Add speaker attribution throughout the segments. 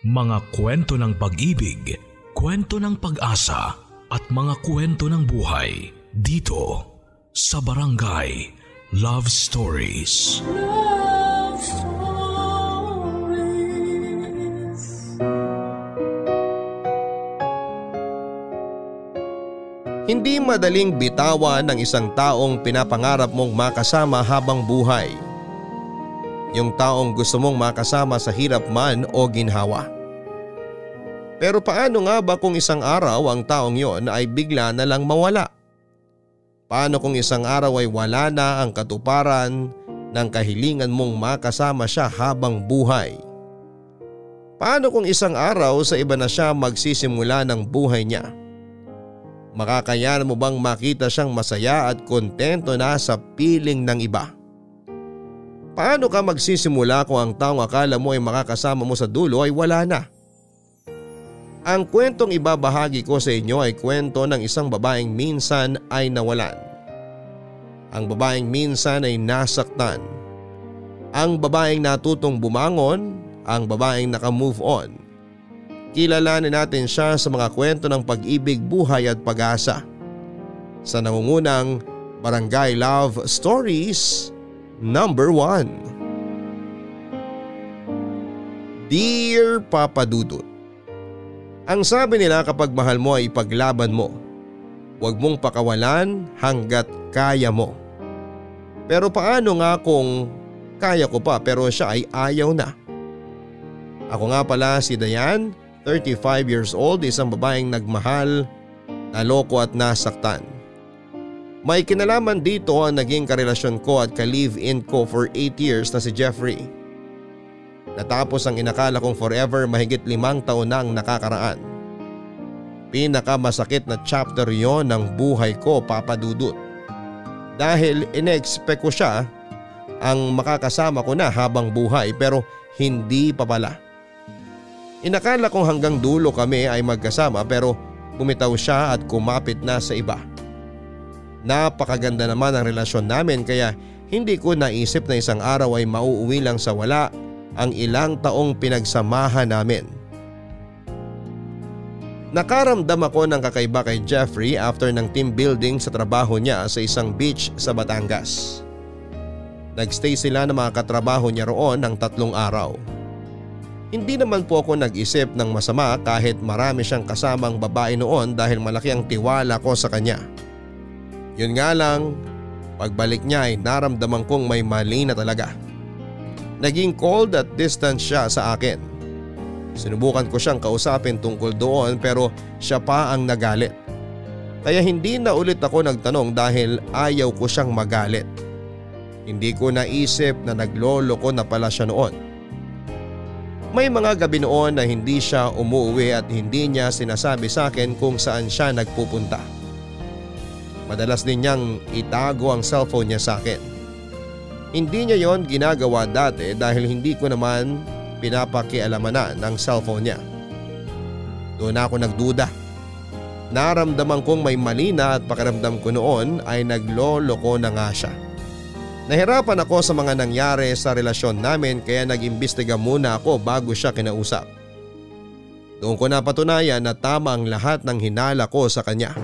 Speaker 1: Mga kwento ng pag-ibig, kwento ng pag-asa at mga kwento ng buhay dito sa Barangay Love Stories.
Speaker 2: Love Stories.
Speaker 3: Hindi madaling bitawan ng isang taong pinapangarap mong makasama habang buhay. Yung taong gusto mong makasama sa hirap man o ginhawa. Pero paano nga ba kung isang araw ang taong yon ay bigla na lang mawala? Paano kung isang araw ay wala na ang katuparan ng kahilingan mong makasama siya habang buhay? Paano kung isang araw sa iba na siya magsisimula ng buhay niya? Makakayanan mo bang makita siyang masaya at kontento na sa piling ng iba? Paano ka magsisimula kung ang taong akala mo ay makakasama mo sa dulo ay wala na? Ang kwentong ibabahagi ko sa inyo ay kwento ng isang babaeng minsan ay nawalan. Ang babaeng minsan ay nasaktan. Ang babaeng natutong bumangon, ang babaeng naka-move on. Kilalanin natin siya sa mga kwento ng pag-ibig, buhay at pag-asa. Sa nangungunang Barangay Love Stories Number 1 Dear Papa Dudut Ang sabi nila kapag mahal mo ay ipaglaban mo. Huwag mong pakawalan hanggat kaya mo. Pero paano nga kung kaya ko pa pero siya ay ayaw na? Ako nga pala si Dayan, 35 years old, isang babaeng nagmahal, naloko at nasaktan. May kinalaman dito ang naging karelasyon ko at ka-live-in ko for 8 years na si Jeffrey. Natapos ang inakala kong forever mahigit limang taon na ang nakakaraan. Pinakamasakit na chapter yon ng buhay ko papadudot. Dahil ine-expect ko siya ang makakasama ko na habang buhay pero hindi pa pala. Inakala kong hanggang dulo kami ay magkasama pero bumitaw siya at kumapit na sa iba. Napakaganda naman ang relasyon namin kaya hindi ko naisip na isang araw ay mauuwi lang sa wala ang ilang taong pinagsamahan namin. Nakaramdam ako ng kakaiba kay Jeffrey after ng team building sa trabaho niya sa isang beach sa Batangas. Nagstay sila ng mga katrabaho niya roon ng tatlong araw. Hindi naman po ako nag-isip ng masama kahit marami siyang kasamang babae noon dahil malaki ang tiwala ko sa kanya. Yun nga lang, pagbalik niya ay naramdaman kong may mali na talaga. Naging cold at distant siya sa akin. Sinubukan ko siyang kausapin tungkol doon pero siya pa ang nagalit. Kaya hindi na ulit ako nagtanong dahil ayaw ko siyang magalit. Hindi ko naisip na naglolo ko na pala siya noon. May mga gabi noon na hindi siya umuwi at hindi niya sinasabi sa akin kung saan siya nagpupunta. Madalas din niyang itago ang cellphone niya sa akin. Hindi niya yon ginagawa dati dahil hindi ko naman pinapakialaman na ng cellphone niya. Doon ako nagduda. Naramdaman kong may mali na at pakiramdam ko noon ay naglolo ko na nga siya. Nahirapan ako sa mga nangyari sa relasyon namin kaya nag-imbestiga muna ako bago siya kinausap. Doon ko napatunayan na tama ang lahat ng hinala ko sa kanya.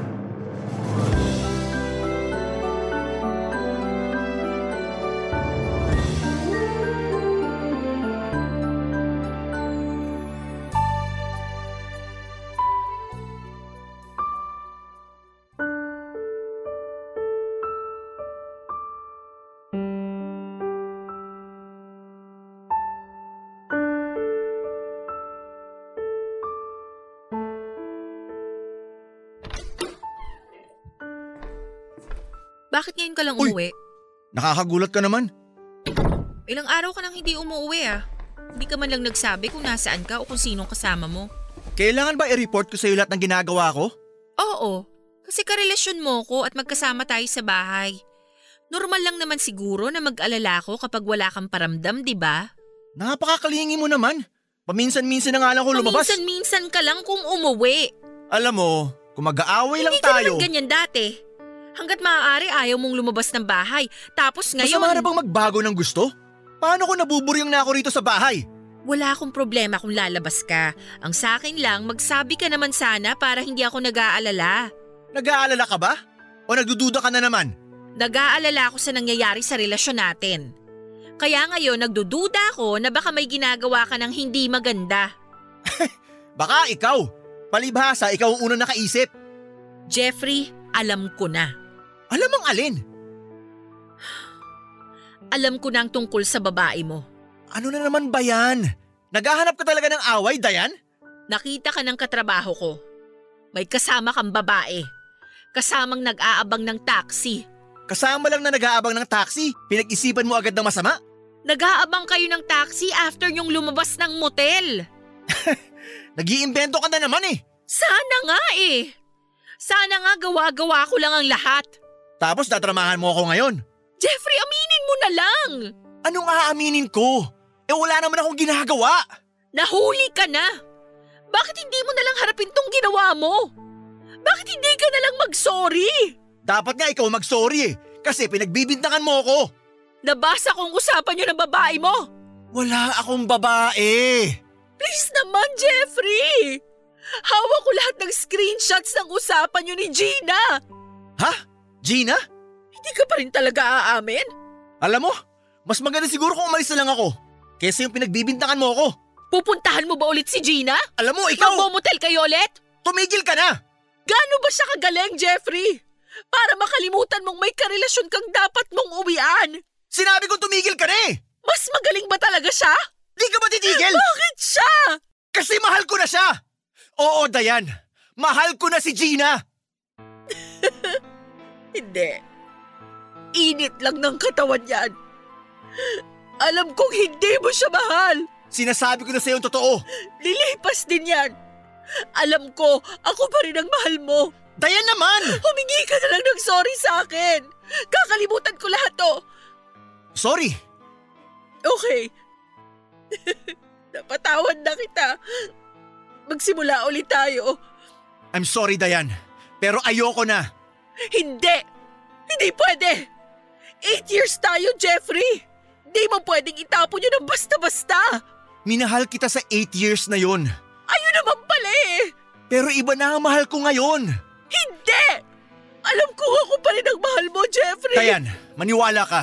Speaker 4: Bakit ngayon ka lang
Speaker 5: Uy!
Speaker 4: umuwi?
Speaker 5: Nakakagulat ka naman.
Speaker 4: Ilang araw ka nang hindi umuwi ah. Hindi ka man lang nagsabi kung nasaan ka o kung sinong kasama mo.
Speaker 5: Kailangan ba i-report ko sa iyo lahat ng ginagawa ko?
Speaker 4: Oo, kasi karelasyon mo ko at magkasama tayo sa bahay. Normal lang naman siguro na mag-alala ko kapag wala kang paramdam, di ba?
Speaker 5: Napakakalingi mo naman. Paminsan-minsan na nga lang ako lumabas.
Speaker 4: Paminsan-minsan ka lang kung umuwi.
Speaker 5: Alam mo, kung mag-aaway lang
Speaker 4: Hindi ka
Speaker 5: tayo.
Speaker 4: naman ganyan dati. Hanggat maaari ayaw mong lumabas ng bahay. Tapos ngayon…
Speaker 5: Masama na bang magbago ng gusto? Paano kung nabuburyong na ako rito sa bahay?
Speaker 4: Wala akong problema kung lalabas ka. Ang sa akin lang, magsabi ka naman sana para hindi ako nag-aalala.
Speaker 5: Nag-aalala ka ba? O nagdududa ka na naman?
Speaker 4: Nag-aalala ako sa nangyayari sa relasyon natin. Kaya ngayon nagdududa ako na baka may ginagawa ka ng hindi maganda.
Speaker 5: Baka ikaw. Palibhasa, ikaw ang unang nakaisip.
Speaker 4: Jeffrey, alam ko na.
Speaker 5: Alam ang alin?
Speaker 4: Alam ko na ang tungkol sa babae mo.
Speaker 5: Ano na naman ba yan? Naghahanap ka talaga ng away, Dayan?
Speaker 4: Nakita ka ng katrabaho ko. May kasama kang babae. Kasamang nag-aabang ng taxi.
Speaker 5: Kasama lang na nag-aabang ng taxi, pinag-isipan mo agad ng masama?
Speaker 4: Nag-aabang kayo ng taxi after yung lumabas ng motel.
Speaker 5: Nag-iimbento ka na naman eh.
Speaker 4: Sana nga eh. Sana nga gawa-gawa ko lang ang lahat.
Speaker 5: Tapos tatramahan mo ako ngayon.
Speaker 4: Jeffrey, aminin mo na lang.
Speaker 5: Anong aaminin ko? Eh wala naman akong ginagawa.
Speaker 4: Nahuli ka na. Bakit hindi mo na lang harapin tong ginawa mo? Bakit hindi ka na lang mag-sorry?
Speaker 5: Dapat nga ikaw mag-sorry eh. Kasi pinagbibintangan mo ako.
Speaker 4: Nabasa kong usapan niyo ng babae mo.
Speaker 5: Wala akong babae.
Speaker 4: Please naman, Jeffrey! Hawak ko lahat ng screenshots ng usapan niyo ni Gina.
Speaker 5: Ha? Gina?
Speaker 4: Hindi ka pa rin talaga aamin?
Speaker 5: Alam mo, mas maganda siguro kung umalis na lang ako. Kesa yung pinagbibintangan mo ako.
Speaker 4: Pupuntahan mo ba ulit si Gina?
Speaker 5: Alam mo, ikaw,
Speaker 4: Magmomotel kayo ulit?
Speaker 5: tumigil ka na.
Speaker 4: Gaano ba siya kagaling, Jeffrey? Para makalimutan mong may karelasyon kang dapat mong uwian.
Speaker 5: Sinabi ko tumigil ka na eh.
Speaker 4: Mas magaling ba talaga siya?
Speaker 5: Di ka ba titigil?
Speaker 4: Bakit siya?
Speaker 5: Kasi mahal ko na siya. Oo, Dayan. Mahal ko na si Gina.
Speaker 4: Hindi. Init lang ng katawan yan. Alam kong hindi mo siya mahal.
Speaker 5: Sinasabi ko na sa'yo ang totoo.
Speaker 4: Lilipas din yan. Alam ko, ako pa rin ang mahal mo.
Speaker 5: Dayan naman!
Speaker 4: Humingi ka na lang ng sorry sa akin. Kakalimutan ko lahat to.
Speaker 5: Sorry.
Speaker 4: Okay. Napatawad na kita. Magsimula ulit tayo.
Speaker 5: I'm sorry, Dayan. Pero ayoko na.
Speaker 4: Hindi! Hindi pwede! Eight years tayo, Jeffrey! Hindi mo pwedeng itapon yun ng basta-basta!
Speaker 5: Minahal kita sa 8 years na yon.
Speaker 4: Ayun naman pala eh!
Speaker 5: Pero iba na ang mahal ko ngayon.
Speaker 4: Hindi! Alam ko ako pa rin ang mahal mo, Jeffrey!
Speaker 5: Dayan, maniwala ka.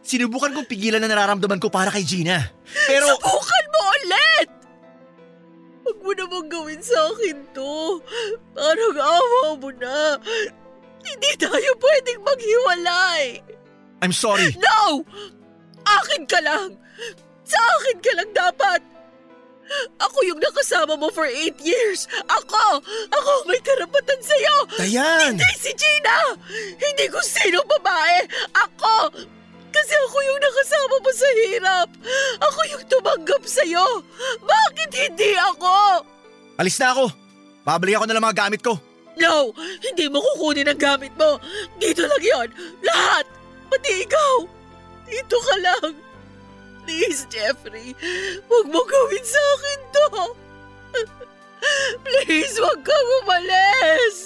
Speaker 5: Sinubukan kong pigilan na nararamdaman ko para kay Gina. Pero...
Speaker 4: Subukan mo ulit! Huwag mo namang gawin sa akin to. Parang awa mo na. Hindi tayo pwedeng maghiwalay.
Speaker 5: I'm sorry.
Speaker 4: No! Akin ka lang! Sa akin ka lang dapat! Ako yung nakasama mo for eight years! Ako! Ako may karapatan sa'yo!
Speaker 5: Dayan!
Speaker 4: Hindi si Gina! Hindi ko sino babae! Ako! Kasi ako yung nakasama mo sa hirap! Ako yung tumanggap sa'yo! Bakit hindi ako?
Speaker 5: Alis na ako. Pabalik ako na lang mga gamit ko.
Speaker 4: No! Hindi mo kukunin ang gamit mo! Dito lang yon! Lahat! Pati ikaw! Dito ka lang! Please, Jeffrey! Huwag mo gawin sa akin to! Please, huwag kang umalis!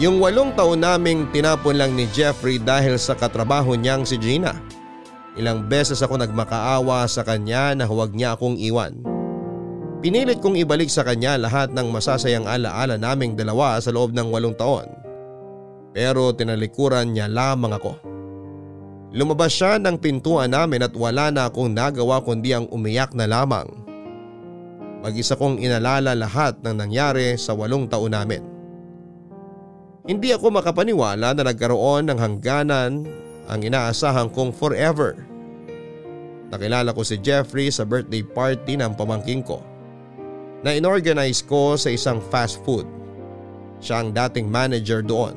Speaker 3: Yung walong taon naming tinapon lang ni Jeffrey dahil sa katrabaho niyang si Gina. Ilang beses ako nagmakaawa sa kanya na huwag niya akong iwan. Pinilit kong ibalik sa kanya lahat ng masasayang alaala naming dalawa sa loob ng walong taon. Pero tinalikuran niya lamang ako. Lumabas siya ng pintuan namin at wala na akong nagawa kundi ang umiyak na lamang. Mag-isa kong inalala lahat ng nangyari sa walong taon namin. Hindi ako makapaniwala na nagkaroon ng hangganan ang inaasahan kong forever. Nakilala ko si Jeffrey sa birthday party ng pamangking ko na inorganize ko sa isang fast food. Siya ang dating manager doon.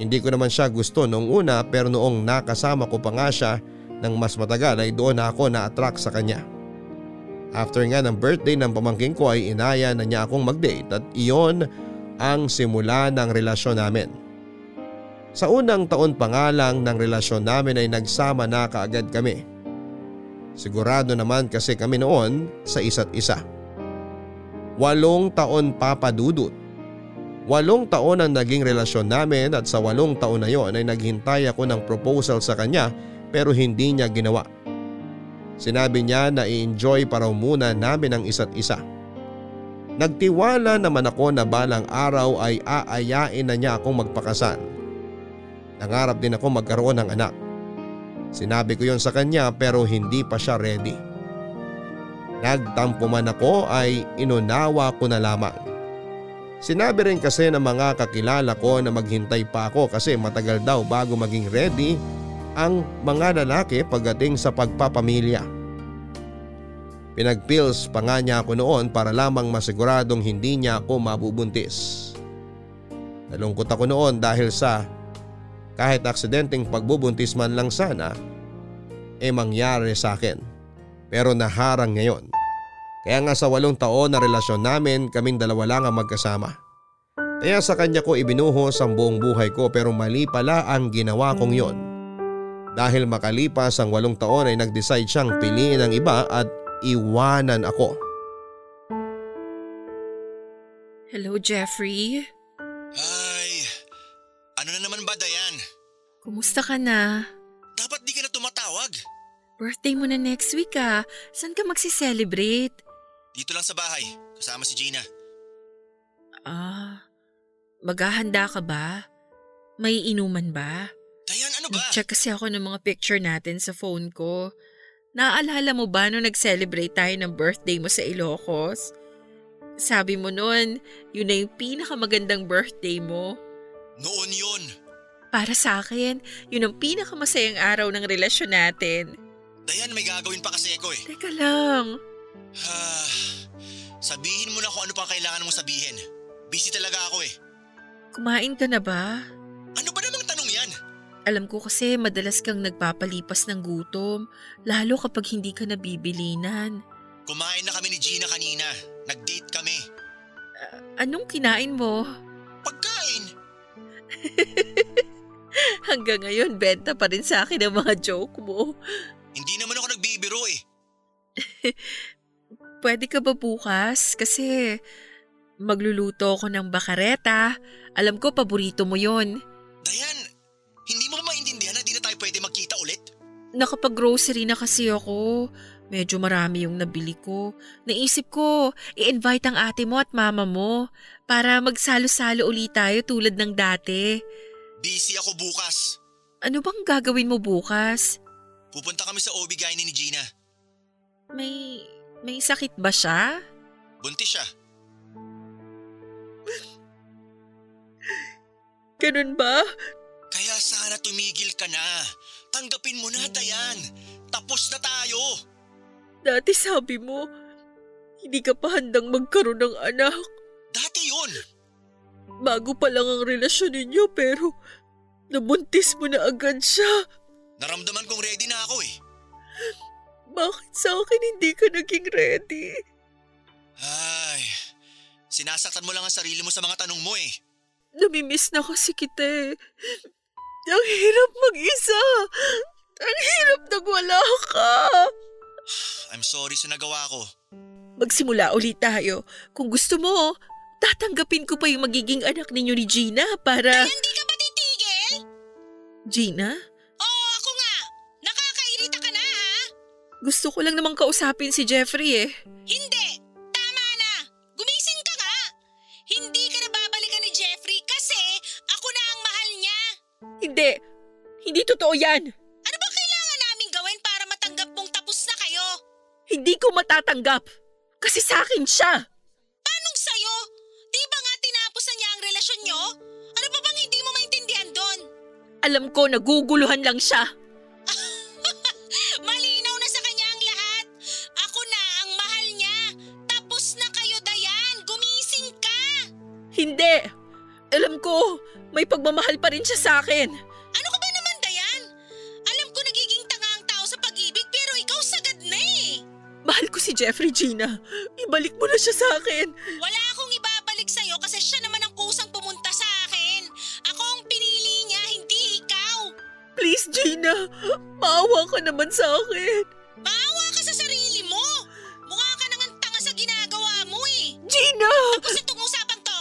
Speaker 3: Hindi ko naman siya gusto noong una pero noong nakasama ko pa nga siya ng mas matagal ay doon ako na-attract sa kanya. After nga ng birthday ng pamangking ko ay inaya na niya akong mag-date at iyon ang simula ng relasyon namin. Sa unang taon pa nga lang ng relasyon namin ay nagsama na kaagad kami. Sigurado naman kasi kami noon sa isa't isa. Walong taon papadudot. Walong taon ang naging relasyon namin at sa walong taon na yon ay naghintay ako ng proposal sa kanya pero hindi niya ginawa. Sinabi niya na i-enjoy pa raw muna namin ang isa't isa. Nagtiwala naman ako na balang araw ay aayain na niya akong magpakasal. Nangarap din ako magkaroon ng anak. Sinabi ko yon sa kanya pero hindi pa siya ready. Nagtampo man ako ay inunawa ko na lamang. Sinabi rin kasi ng mga kakilala ko na maghintay pa ako kasi matagal daw bago maging ready ang mga lalaki pagdating sa pagpapamilya. Pinagpills pa nga niya ako noon para lamang masiguradong hindi niya ako mabubuntis. Nalungkot ako noon dahil sa kahit aksidenteng pagbubuntis man lang sana, eh mangyari sa akin. Pero naharang ngayon. Kaya nga sa walong taon na relasyon namin kaming dalawa lang ang magkasama. Kaya sa kanya ko ibinuhos ang buong buhay ko pero mali pala ang ginawa kong yon. Dahil makalipas ang walong taon ay nag-decide siyang piliin ang iba at iwanan ako.
Speaker 4: Hello, Jeffrey.
Speaker 5: Ay, ano na naman ba, Dayan?
Speaker 4: Kumusta ka na?
Speaker 5: Dapat di ka na tumatawag.
Speaker 4: Birthday mo na next week ah. Saan ka magsi-celebrate?
Speaker 5: Dito lang sa bahay, kasama si Gina.
Speaker 4: Ah, maghahanda ka ba? May inuman ba?
Speaker 5: Dayan, ano ba?
Speaker 4: Nag-check kasi ako ng mga picture natin sa phone ko. Naaalala mo ba nung nag-celebrate tayo ng birthday mo sa Ilocos? Sabi mo noon, yun na yung pinakamagandang birthday mo.
Speaker 5: Noon yun.
Speaker 4: Para sa akin, yun ang pinakamasayang araw ng relasyon natin.
Speaker 5: Dayan, may gagawin pa kasi ako eh.
Speaker 4: Teka lang,
Speaker 5: Ah, sabihin mo na kung ano pang kailangan mong sabihin. Busy talaga ako eh.
Speaker 4: kumain ka na ba?
Speaker 5: Ano ba namang tanong yan?
Speaker 4: Alam ko kasi madalas kang nagpapalipas ng gutom, lalo kapag hindi ka nabibilinan.
Speaker 5: Kumain na kami ni Gina kanina. Nag-date kami.
Speaker 4: Anong kinain mo?
Speaker 5: Pagkain!
Speaker 4: Hanggang ngayon, benta pa rin sa akin ang mga joke mo.
Speaker 5: Hindi naman ako nagbibiro eh.
Speaker 4: Pwede ka ba bukas? Kasi magluluto ako ng bakareta. Alam ko, paborito mo yon.
Speaker 5: Dayan, hindi mo ba maintindihan na di na tayo pwede magkita ulit?
Speaker 4: Nakapag-grocery na kasi ako. Medyo marami yung nabili ko. Naisip ko, i-invite ang ate mo at mama mo para magsalo-salo ulit tayo tulad ng dati.
Speaker 5: Busy ako bukas.
Speaker 4: Ano bang gagawin mo bukas?
Speaker 5: Pupunta kami sa OB gynae ni Gina.
Speaker 4: May, may sakit ba siya?
Speaker 5: Buntis siya.
Speaker 4: Ganun ba?
Speaker 5: Kaya sana tumigil ka na. Tanggapin mo na, Dayan. Tapos na tayo.
Speaker 4: Dati sabi mo, hindi ka pa handang magkaroon ng anak.
Speaker 5: Dati yun.
Speaker 4: Bago pa lang ang relasyon ninyo pero nabuntis mo na agad siya.
Speaker 5: Naramdaman kong ready na ako eh.
Speaker 4: Bakit sa akin hindi ka naging ready?
Speaker 5: Ay, sinasaktan mo lang ang sarili mo sa mga tanong mo eh.
Speaker 4: Namimiss na kasi kita eh. Ang hirap mag-isa. Ang hirap nang wala ka.
Speaker 5: I'm sorry sa nagawa ko.
Speaker 4: Magsimula ulit tayo. Kung gusto mo, tatanggapin ko pa yung magiging anak ninyo ni Gina para...
Speaker 6: Hindi ka?
Speaker 4: Gina?
Speaker 6: Oo, ako nga. Nakakairita ka na ha?
Speaker 4: Gusto ko lang namang kausapin si Jeffrey eh.
Speaker 6: Hindi. Tama na. Gumising ka nga. Hindi ka na babalikan ni Jeffrey kasi ako na ang mahal niya.
Speaker 4: Hindi. Hindi totoo yan.
Speaker 6: Ano ba kailangan namin gawin para matanggap mong tapos na kayo?
Speaker 4: Hindi ko matatanggap. Kasi sa akin siya.
Speaker 6: Anong sayo? Di ba nga tinapos na niya ang relasyon niyo? Ano pa bang hindi?
Speaker 4: Alam ko naguguluhan lang siya.
Speaker 6: Malinaw na sa kanya ang lahat. Ako na ang mahal niya. Tapos na kayo, Dayan. Gumising ka.
Speaker 4: Hindi. Alam ko, may pagmamahal pa rin siya sa akin.
Speaker 6: Ano ka ba naman, Dayan? Alam ko nagiging tanga ang tao sa pag-ibig pero ikaw sagad na eh.
Speaker 4: Mahal ko si Jeffrey Gina. Ibalik mo na siya sa akin.
Speaker 6: Wala
Speaker 4: Gina, maawa ka naman sa akin.
Speaker 6: Maawa ka sa sarili mo! Mukha ka nang tanga sa ginagawa mo eh!
Speaker 4: Gina!
Speaker 6: Tapos itong usapan to,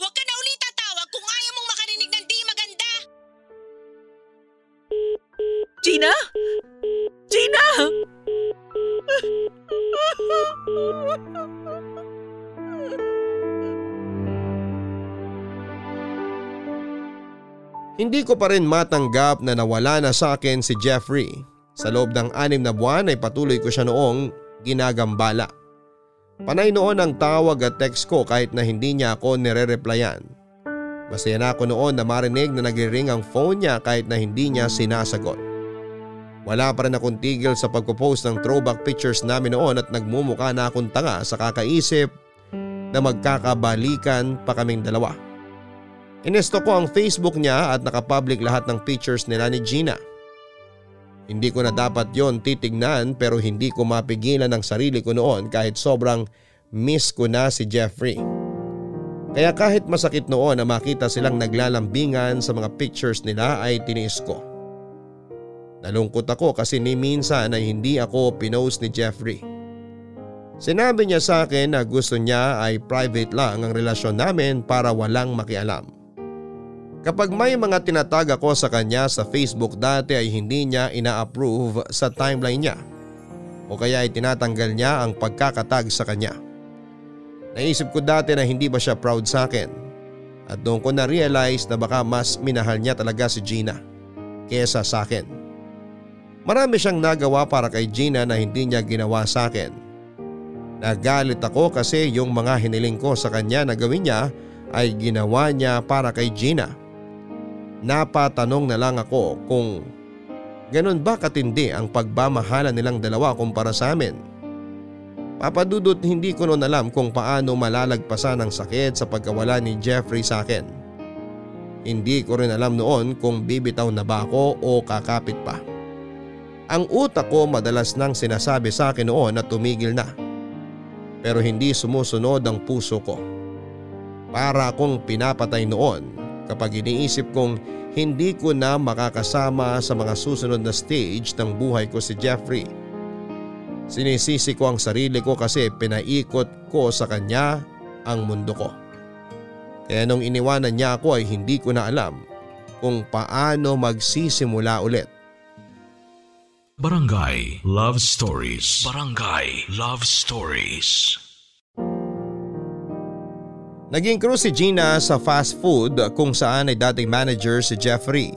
Speaker 6: huwag ka na ulit tatawag kung ayaw mong makarinig ng di maganda! Gina! Gina!
Speaker 3: Hindi ko pa rin matanggap na nawala na sa akin si Jeffrey. Sa loob ng anim na buwan ay patuloy ko siya noong ginagambala. Panay noon ang tawag at text ko kahit na hindi niya ako nire-replyan. Masaya na ako noon na marinig na nagre-ring ang phone niya kahit na hindi niya sinasagot. Wala pa rin akong tigil sa pagpo-post ng throwback pictures namin noon at nagmumukha na akong tanga sa kakaisip na magkakabalikan pa kaming dalawa. Inesto ko ang Facebook niya at nakapublic lahat ng pictures nila ni Gina. Hindi ko na dapat yon titignan pero hindi ko mapigilan ang sarili ko noon kahit sobrang miss ko na si Jeffrey. Kaya kahit masakit noon na makita silang naglalambingan sa mga pictures nila ay tiniis ko. Nalungkot ako kasi ni minsan ay hindi ako pinost ni Jeffrey. Sinabi niya sa akin na gusto niya ay private lang ang relasyon namin para walang makialam. Kapag may mga tinatag ako sa kanya sa Facebook dati ay hindi niya ina-approve sa timeline niya o kaya ay tinatanggal niya ang pagkakatag sa kanya. Naisip ko dati na hindi ba siya proud sa akin at doon ko na-realize na baka mas minahal niya talaga si Gina kesa sa akin. Marami siyang nagawa para kay Gina na hindi niya ginawa sa akin. Nagalit ako kasi yung mga hiniling ko sa kanya na gawin niya ay ginawa niya para kay Gina. Napatanong na lang ako kung ganun ba katindi ang pagmamahala nilang dalawa kumpara sa amin. Papadudot hindi ko noon alam kung paano malalagpasan ang sakit sa pagkawala ni Jeffrey sa akin. Hindi ko rin alam noon kung bibitaw na ba ako o kakapit pa. Ang utak ko madalas nang sinasabi sa akin noon na tumigil na. Pero hindi sumusunod ang puso ko. Para akong pinapatay noon kapag iniisip kong hindi ko na makakasama sa mga susunod na stage ng buhay ko si Jeffrey. Sinisisi ko ang sarili ko kasi pinaikot ko sa kanya ang mundo ko. Kaya nung iniwanan niya ako ay hindi ko na alam kung paano magsisimula ulit.
Speaker 1: Barangay Love Stories Barangay Love Stories
Speaker 3: Naging crew si Gina sa fast food kung saan ay dating manager si Jeffrey.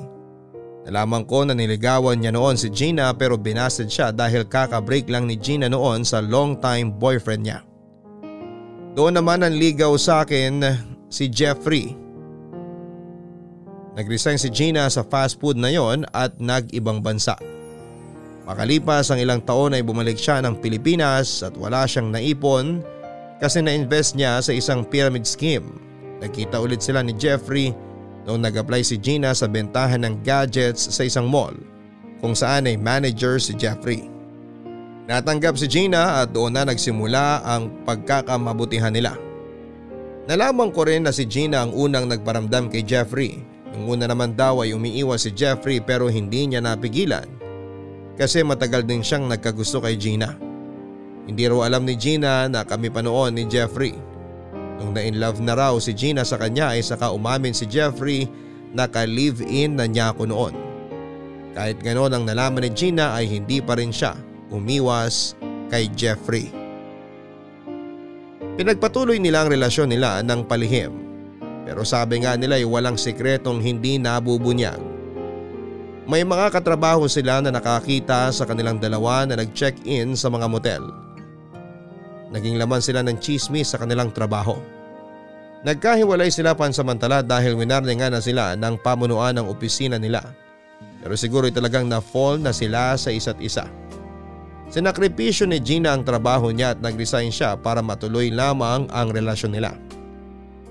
Speaker 3: Nalaman ko na niligawan niya noon si Gina pero binasted siya dahil kaka-break lang ni Gina noon sa long time boyfriend niya. Doon naman ang ligaw sa akin si Jeffrey. Nagresign si Gina sa fast food na yon at nag-ibang bansa. Makalipas ang ilang taon ay bumalik siya ng Pilipinas at wala siyang naipon kasi na-invest niya sa isang pyramid scheme. Nagkita ulit sila ni Jeffrey noong nag-apply si Gina sa bentahan ng gadgets sa isang mall kung saan ay manager si Jeffrey. Natanggap si Gina at doon na nagsimula ang pagkakamabutihan nila. Nalaman ko rin na si Gina ang unang nagparamdam kay Jeffrey. Nung una naman daw ay umiiwas si Jeffrey pero hindi niya napigilan kasi matagal din siyang nagkagusto kay Gina. Hindi raw alam ni Gina na kami pa noon ni Jeffrey. Nung na-in love na raw si Gina sa kanya ay saka umamin si Jeffrey na ka-live-in na niya ako noon. Kahit ganoon ang nalaman ni Gina ay hindi pa rin siya umiwas kay Jeffrey. Pinagpatuloy nila ang relasyon nila ng palihim. Pero sabi nga nila ay walang sikretong hindi nabubunyag. May mga katrabaho sila na nakakita sa kanilang dalawa na nag-check-in sa mga motel. Naging laman sila ng chismis sa kanilang trabaho. Nagkahiwalay sila pansamantala dahil winarne nga na sila ng pamunuan ng opisina nila. Pero siguro talagang na-fall na sila sa isa't isa. Sinakripisyo ni Gina ang trabaho niya at nag-resign siya para matuloy lamang ang relasyon nila.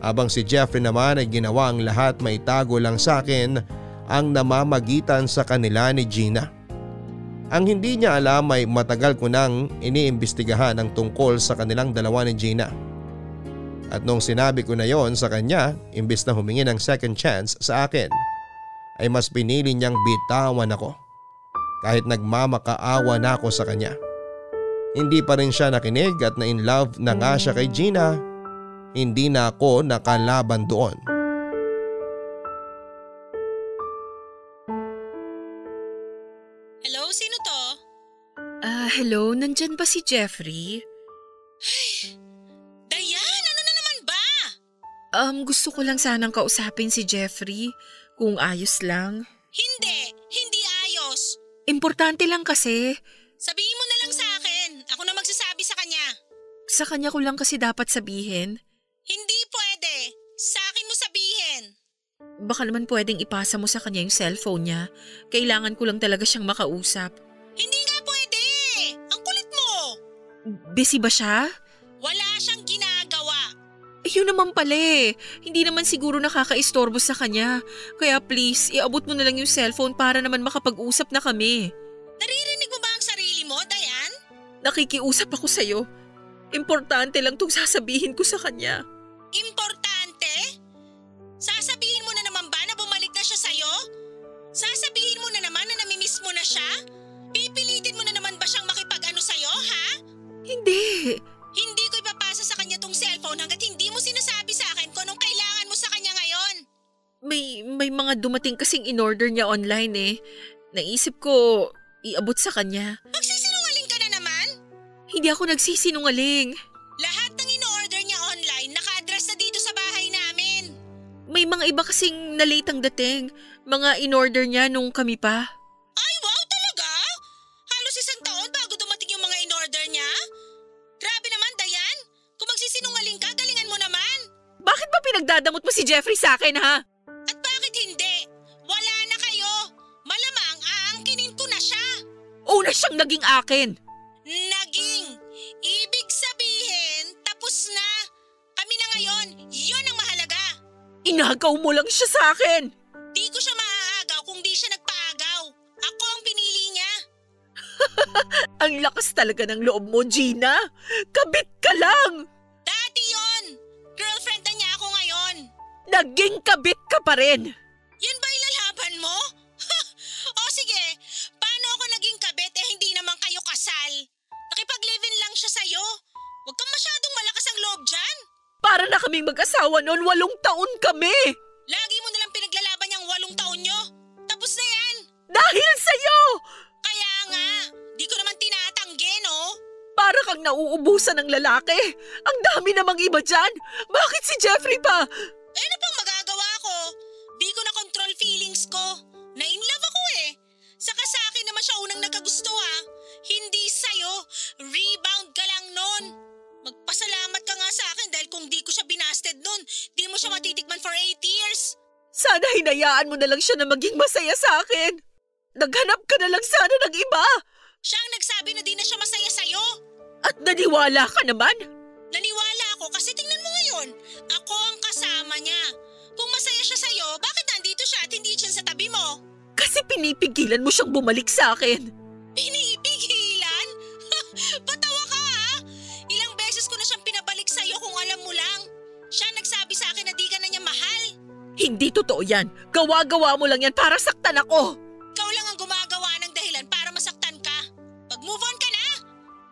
Speaker 3: Habang si Jeffrey naman ay ginawa ang lahat maitago lang sa akin ang namamagitan sa kanila ni Gina. Ang hindi niya alam ay matagal ko nang iniimbestigahan ang tungkol sa kanilang dalawa ni Gina. At nung sinabi ko na yon sa kanya, imbis na humingi ng second chance sa akin, ay mas pinili niyang bitawan ako. Kahit nagmamakaawa na ako sa kanya. Hindi pa rin siya nakinig at na in love na nga siya kay Gina, hindi na ako nakalaban doon.
Speaker 6: hello,
Speaker 4: nandyan ba si Jeffrey? Ay, Dayan, ano na naman ba? Um, gusto ko lang sanang kausapin si Jeffrey, kung ayos lang.
Speaker 6: Hindi, hindi ayos.
Speaker 4: Importante lang kasi.
Speaker 6: Sabihin mo na lang sa akin, ako na magsasabi sa kanya.
Speaker 4: Sa kanya ko lang kasi dapat sabihin.
Speaker 6: Hindi pwede, sa akin mo sabihin.
Speaker 4: Baka naman pwedeng ipasa mo sa kanya yung cellphone niya. Kailangan ko lang talaga siyang makausap. Busy ba siya?
Speaker 6: Wala siyang ginagawa.
Speaker 4: Eh, yun naman pala eh. Hindi naman siguro nakakaistorbo sa kanya. Kaya please, iabot mo na lang yung cellphone para naman makapag-usap na kami.
Speaker 6: Naririnig mo ba ang sarili mo, Dayan?
Speaker 4: Nakikiusap ako sa'yo. Importante lang tong sasabihin ko sa kanya.
Speaker 6: Importante?
Speaker 4: May, may mga dumating kasing in-order niya online eh. Naisip ko, iabot sa kanya.
Speaker 6: Magsisinungaling ka na naman?
Speaker 4: Hindi ako nagsisinungaling.
Speaker 6: Lahat ng in-order niya online naka-address na dito sa bahay namin.
Speaker 4: May mga iba kasing na-late ang dating. Mga in-order niya nung kami pa.
Speaker 6: Ay, wow talaga? Halos isang taon bago dumating yung mga in-order niya? Grabe naman, Dayan. Kung magsisinungaling ka, galingan mo naman.
Speaker 4: Bakit ba pinagdadamot mo si Jeffrey sa akin ha? Una siyang naging akin.
Speaker 6: Naging. Ibig sabihin, tapos na. Kami na ngayon, yun ang mahalaga.
Speaker 4: Inagaw mo lang siya sa akin.
Speaker 6: Di ko siya maaagaw kung di siya nagpaagaw. Ako ang pinili niya.
Speaker 4: Ang lakas talaga ng loob mo, Gina. Kabit ka lang.
Speaker 6: Dati yon. Girlfriend na niya ako ngayon.
Speaker 4: Naging kabit ka pa rin. Na kaming mag-asawa noon, walong taon kami.
Speaker 6: Lagi mo nalang pinaglalaban yung walong taon nyo. Tapos na yan.
Speaker 4: Dahil sa'yo!
Speaker 6: Kaya nga, di ko naman tinatanggi, no?
Speaker 4: Para kang nauubusan ng lalaki. Ang dami namang iba dyan. Bakit si Jeffrey pa?
Speaker 6: Eh, ano pang magagawa ko? Di ko na control feelings ko. Na-in love ako eh. Saka sa akin naman siya unang nagkagusto ha. Hindi sa'yo. Rebound. Magpasalamat ka nga sa akin dahil kung di ko siya binasted nun, di mo siya matitikman for 8 years.
Speaker 4: Sana hinayaan mo na lang siya na maging masaya sa akin. Naghanap ka na lang sana ng iba.
Speaker 6: Siya ang nagsabi na di na siya masaya sa'yo.
Speaker 4: At naniwala ka naman.
Speaker 6: Naniwala ako kasi tingnan mo ngayon. Ako ang kasama niya. Kung masaya siya sa'yo, bakit nandito siya at hindi siya sa tabi mo?
Speaker 4: Kasi pinipigilan mo siyang bumalik sa akin.
Speaker 6: Pinipigilan?
Speaker 4: Hindi totoo yan. Gawa-gawa mo lang yan para saktan ako.
Speaker 6: Ikaw lang ang gumagawa ng dahilan para masaktan ka. Pag-move on ka na.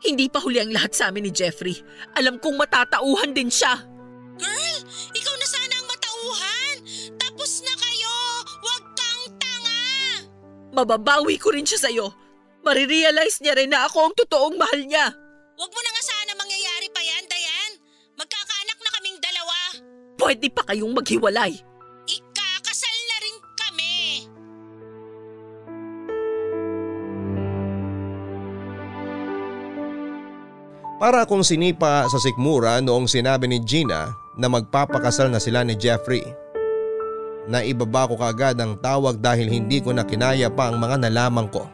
Speaker 4: Hindi pa huli ang lahat sa amin ni Jeffrey. Alam kong matatauhan din siya.
Speaker 6: Girl, ikaw na sana ang matauhan. Tapos na kayo. Huwag kang tanga.
Speaker 4: Mababawi ko rin siya sa'yo. Marirealize niya rin na ako ang totoong mahal niya.
Speaker 6: Huwag mo na nga sana mangyayari pa yan, Dayan. Magkakaanak na kaming dalawa.
Speaker 4: Pwede pa kayong maghiwalay.
Speaker 3: Para akong sinipa sa sikmura noong sinabi ni Gina na magpapakasal na sila ni Jeffrey. Naibaba ko kaagad ang tawag dahil hindi ko na kinaya pa ang mga nalaman ko.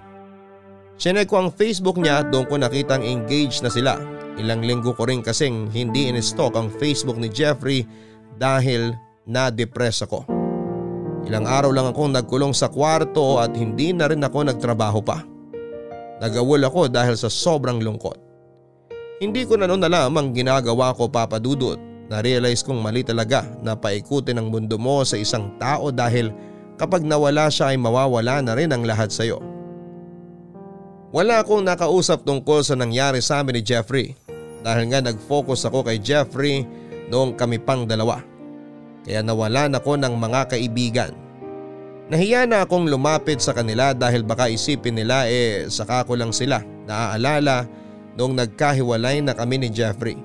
Speaker 3: Sinek ko ang Facebook niya at doon ko nakitang engaged na sila. Ilang linggo ko rin kasing hindi in-stalk ang Facebook ni Jeffrey dahil na-depress ako. Ilang araw lang akong nagkulong sa kwarto at hindi na rin ako nagtrabaho pa. Nagawol ako dahil sa sobrang lungkot. Hindi ko na noon alam ang ginagawa ko papadudot. Na-realize kong mali talaga na paikutin ang mundo mo sa isang tao dahil kapag nawala siya ay mawawala na rin ang lahat sa iyo. Wala akong nakausap tungkol sa nangyari sa amin ni Jeffrey dahil nga nag-focus ako kay Jeffrey noong kami pang dalawa. Kaya nawalan ako ng mga kaibigan. Nahiya na akong lumapit sa kanila dahil baka isipin nila eh saka ko lang sila naaalala noong nagkahiwalay na kami ni Jeffrey.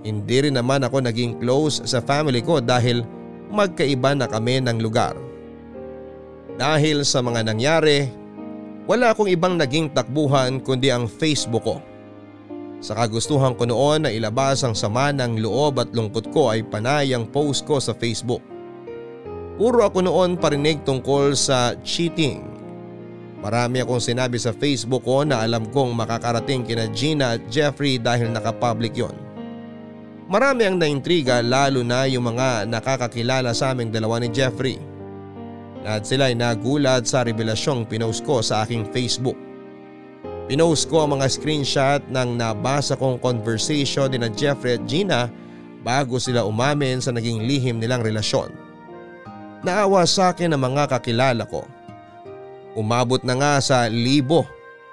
Speaker 3: Hindi rin naman ako naging close sa family ko dahil magkaiba na kami ng lugar. Dahil sa mga nangyari, wala akong ibang naging takbuhan kundi ang Facebook ko. Sa kagustuhan ko noon na ilabas ang sama ng loob at lungkot ko ay panay ang post ko sa Facebook. Puro ako noon parinig tungkol sa cheating. Marami akong sinabi sa Facebook ko na alam kong makakarating kina Gina at Jeffrey dahil nakapublic yon. Marami ang naintriga lalo na yung mga nakakakilala sa aming dalawa ni Jeffrey. Lahat sila ay nagulat sa revelasyong pinost ko sa aking Facebook. Pinost ko ang mga screenshot ng nabasa kong conversation ni na Jeffrey at Gina bago sila umamin sa naging lihim nilang relasyon. Naawa sa akin ang mga kakilala ko. Umabot na nga sa libo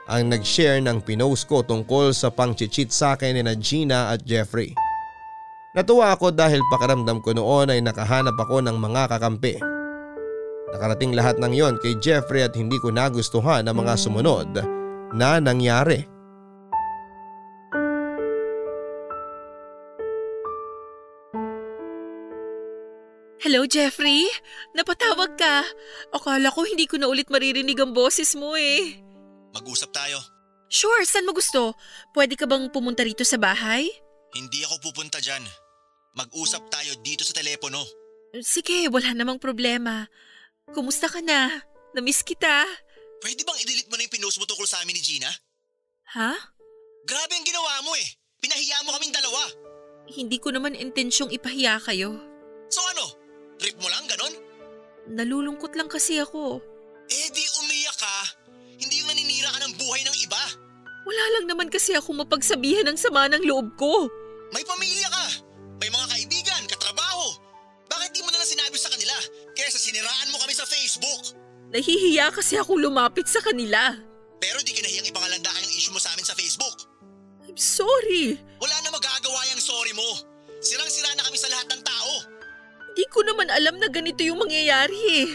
Speaker 3: ang nag-share ng pinost ko tungkol sa pang-cheat sa akin ni na Gina at Jeffrey. Natuwa ako dahil pakaramdam ko noon ay nakahanap ako ng mga kakampi. Nakarating lahat ng yon kay Jeffrey at hindi ko nagustuhan ang mga sumunod na nangyari.
Speaker 4: Hello, Jeffrey? Napatawag ka. Akala ko hindi ko na ulit maririnig ang boses mo eh.
Speaker 5: Mag-usap tayo.
Speaker 4: Sure, saan mo gusto? Pwede ka bang pumunta rito sa bahay?
Speaker 5: Hindi ako pupunta dyan. Mag-usap tayo dito sa telepono.
Speaker 4: Sige, wala namang problema. Kumusta ka na? Namiss kita.
Speaker 5: Pwede bang i-delete mo na yung pinost mo tungkol sa amin ni Gina?
Speaker 4: Ha?
Speaker 5: Grabe ang ginawa mo eh. Pinahiya mo kaming dalawa.
Speaker 4: Hindi ko naman intensyong ipahiya kayo.
Speaker 5: So ano? Trip mo lang ganon?
Speaker 4: Nalulungkot lang kasi ako.
Speaker 5: Eh di umiyak ka. Hindi yung naninira ka ng buhay ng iba.
Speaker 4: Wala lang naman kasi ako mapagsabihan ng sama ng loob ko.
Speaker 5: May pamilya ka. May mga kaibigan, katrabaho. Bakit di mo na lang sinabi sa kanila? Kesa siniraan mo kami sa Facebook.
Speaker 4: Nahihiya kasi ako lumapit sa kanila.
Speaker 5: Pero di kinahiyang ipangalandakan yung issue mo sa amin sa Facebook.
Speaker 4: I'm sorry.
Speaker 5: Wala
Speaker 4: ko naman alam na ganito yung mangyayari eh.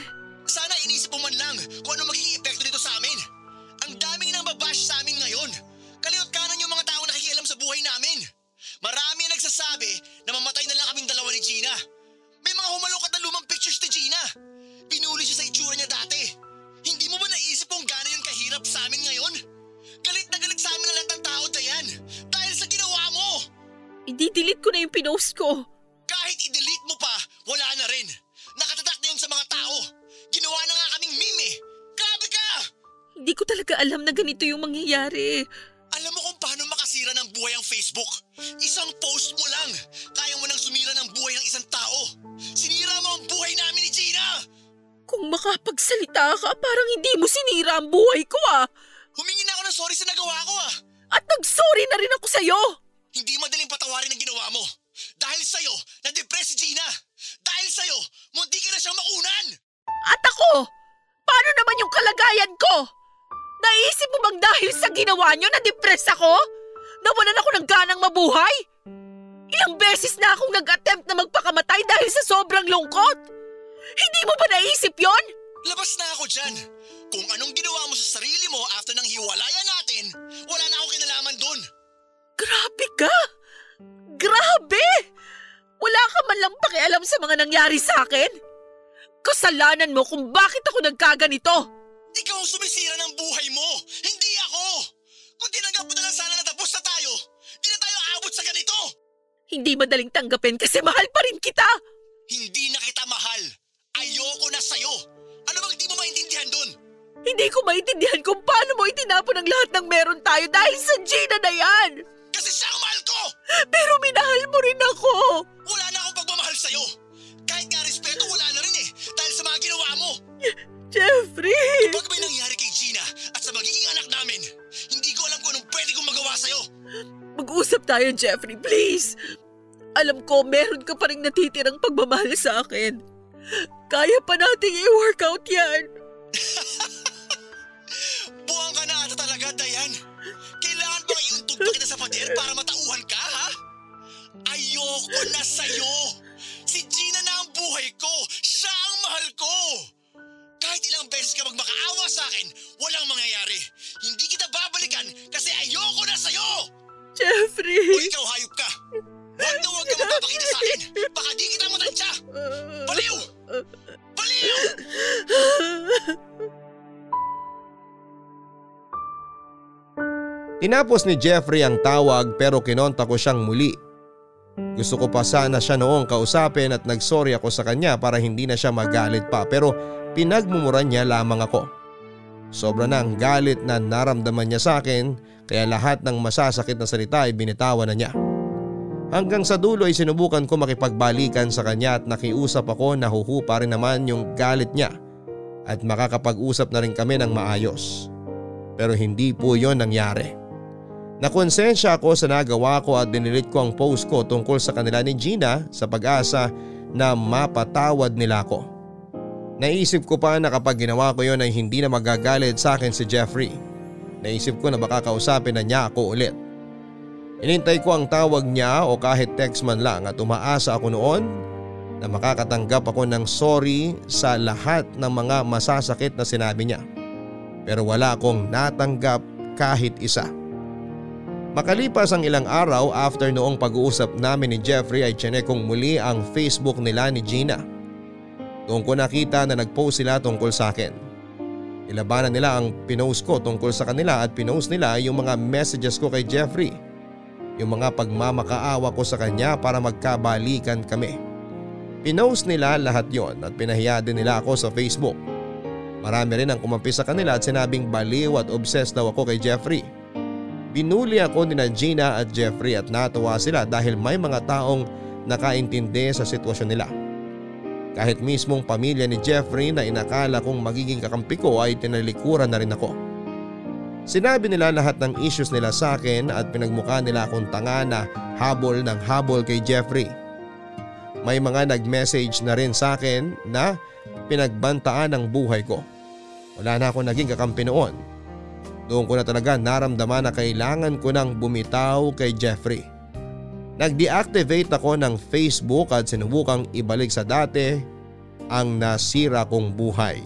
Speaker 5: Sana inisip mo man lang kung ano magiging epekto nito sa amin. Ang daming nang babash sa amin ngayon. Kaliot kanan yung mga tao nakikialam sa buhay namin. Marami ang nagsasabi na mamatay na lang kaming dalawa ni Gina. May mga humalungkat na lumang pictures ni Gina. Pinuli siya sa itsura niya dati. Hindi mo ba naisip kung gaano yun kahirap sa amin ngayon? Galit na galit sa amin ang lahat ng tao, Dayan. Dahil sa ginawa mo.
Speaker 4: I-delete ko na yung pinost ko. Hindi ko talaga alam na ganito yung mangyayari.
Speaker 5: Alam mo kung paano makasira ng buhay ang Facebook? Isang post mo lang. Kaya mo nang sumira ng buhay ng isang tao. Sinira mo ang buhay namin ni Gina!
Speaker 4: Kung makapagsalita ka, parang hindi mo sinira ang buhay ko ah.
Speaker 5: Humingi na ako ng sorry sa nagawa ko ah.
Speaker 4: At nag-sorry na rin ako sa'yo.
Speaker 5: Hindi madaling patawarin ang ginawa mo. Dahil sa'yo, na-depress si Gina. Dahil sa'yo, munti ka na siyang makunan.
Speaker 4: At ako, paano naman yung kalagayan ko? Naisip mo bang dahil sa ginawa nyo na-depress ako? Nawalan ako ng ganang mabuhay? Ilang beses na akong nag-attempt na magpakamatay dahil sa sobrang lungkot? Hindi mo ba naisip yon?
Speaker 5: Labas na ako dyan. Kung anong ginawa mo sa sarili mo after ng hiwalayan natin, wala na akong kinalaman dun.
Speaker 4: Grabe ka! Grabe! Wala ka man lang pakialam sa mga nangyari sa akin? Kasalanan mo kung bakit ako nagkaganito!
Speaker 5: Ikaw ang sumisira ng buhay mo, hindi ako! Kung tinanggap mo na lang sana na tapos na tayo, di na tayo aabot sa ganito!
Speaker 4: Hindi madaling tanggapin kasi mahal pa rin kita!
Speaker 5: Hindi na kita mahal. Ayoko na sa'yo. Ano bang di mo maintindihan dun?
Speaker 4: Hindi ko maintindihan kung paano mo itinapon ang lahat ng meron tayo dahil sa Gina na yan!
Speaker 5: Kasi siya ang mahal ko!
Speaker 4: Pero minahal mo rin ako!
Speaker 5: Wala na akong pagmamahal sa'yo. Kahit nga respeto, wala na rin eh. Dahil sa mga ginawa mo.
Speaker 4: Jeffrey!
Speaker 5: Pag may nangyari kay Gina at sa magiging anak namin, hindi ko alam kung anong pwede kong magawa sa'yo.
Speaker 4: Mag-usap tayo, Jeffrey, please! Alam ko, meron ka pa rin natitirang pagmamahal sa akin. Kaya pa nating i-work out yan.
Speaker 5: Buwang ka na ata talaga, Dayan. Kailangan bang iuntog pa kita sa pader para matauhan ka, ha? Ayoko na sa'yo. Si Gina na ang buhay ko. Siya ang mahal ko. Kahit ilang beses ka magmakaawa sa akin, walang mangyayari. Hindi kita babalikan kasi ayoko na sa'yo!
Speaker 4: Jeffrey!
Speaker 5: O ikaw, hayop ka! Huwag na huwag ka magpapakita sa akin! Baka di kita matansya!
Speaker 4: Baliw!
Speaker 5: Baliw!
Speaker 3: Tinapos ni Jeffrey ang tawag pero kinonta ko siyang muli. Gusto ko pa sana siya noong kausapin at nagsorry ako sa kanya para hindi na siya magalit pa pero pinagmumuran niya lamang ako. Sobra na ang galit na naramdaman niya sa akin kaya lahat ng masasakit na salita ay binitawan na niya. Hanggang sa dulo ay sinubukan ko makipagbalikan sa kanya at nakiusap ako na huhupa rin naman yung galit niya at makakapag-usap na rin kami ng maayos. Pero hindi po yon nangyari. Nakonsensya ako sa nagawa ko at dinilit ko ang post ko tungkol sa kanila ni Gina sa pag-asa na mapatawad nila ako. Naisip ko pa na kapag ginawa ko yon ay hindi na magagalit sa akin si Jeffrey. Naisip ko na baka kausapin na niya ako ulit. Inintay ko ang tawag niya o kahit text man lang at umaasa ako noon na makakatanggap ako ng sorry sa lahat ng mga masasakit na sinabi niya. Pero wala akong natanggap kahit isa. Makalipas ang ilang araw after noong pag-uusap namin ni Jeffrey ay chinek kong muli ang Facebook nila ni Gina. Doon ko nakita na nag-post sila tungkol sa akin. Ilabanan nila ang pinost ko tungkol sa kanila at pinost nila yung mga messages ko kay Jeffrey. Yung mga pagmamakaawa ko sa kanya para magkabalikan kami. Pinost nila lahat yon at pinahiya din nila ako sa Facebook. Marami rin ang kumampi sa kanila at sinabing baliw at obsessed daw ako kay Jeffrey. Binuli ako ni Gina at Jeffrey at natuwa sila dahil may mga taong nakaintindi sa sitwasyon nila. Kahit mismong pamilya ni Jeffrey na inakala kong magiging kakampi ko ay tinalikuran na rin ako. Sinabi nila lahat ng issues nila sa akin at pinagmukha nila akong tanga na habol ng habol kay Jeffrey. May mga nag-message na rin sa akin na pinagbantaan ang buhay ko. Wala na ako naging kakampi noon doon ko na talaga naramdaman na kailangan ko nang bumitaw kay Jeffrey. Nag-deactivate ako ng Facebook at sinubukang ibalik sa dati ang nasira kong buhay.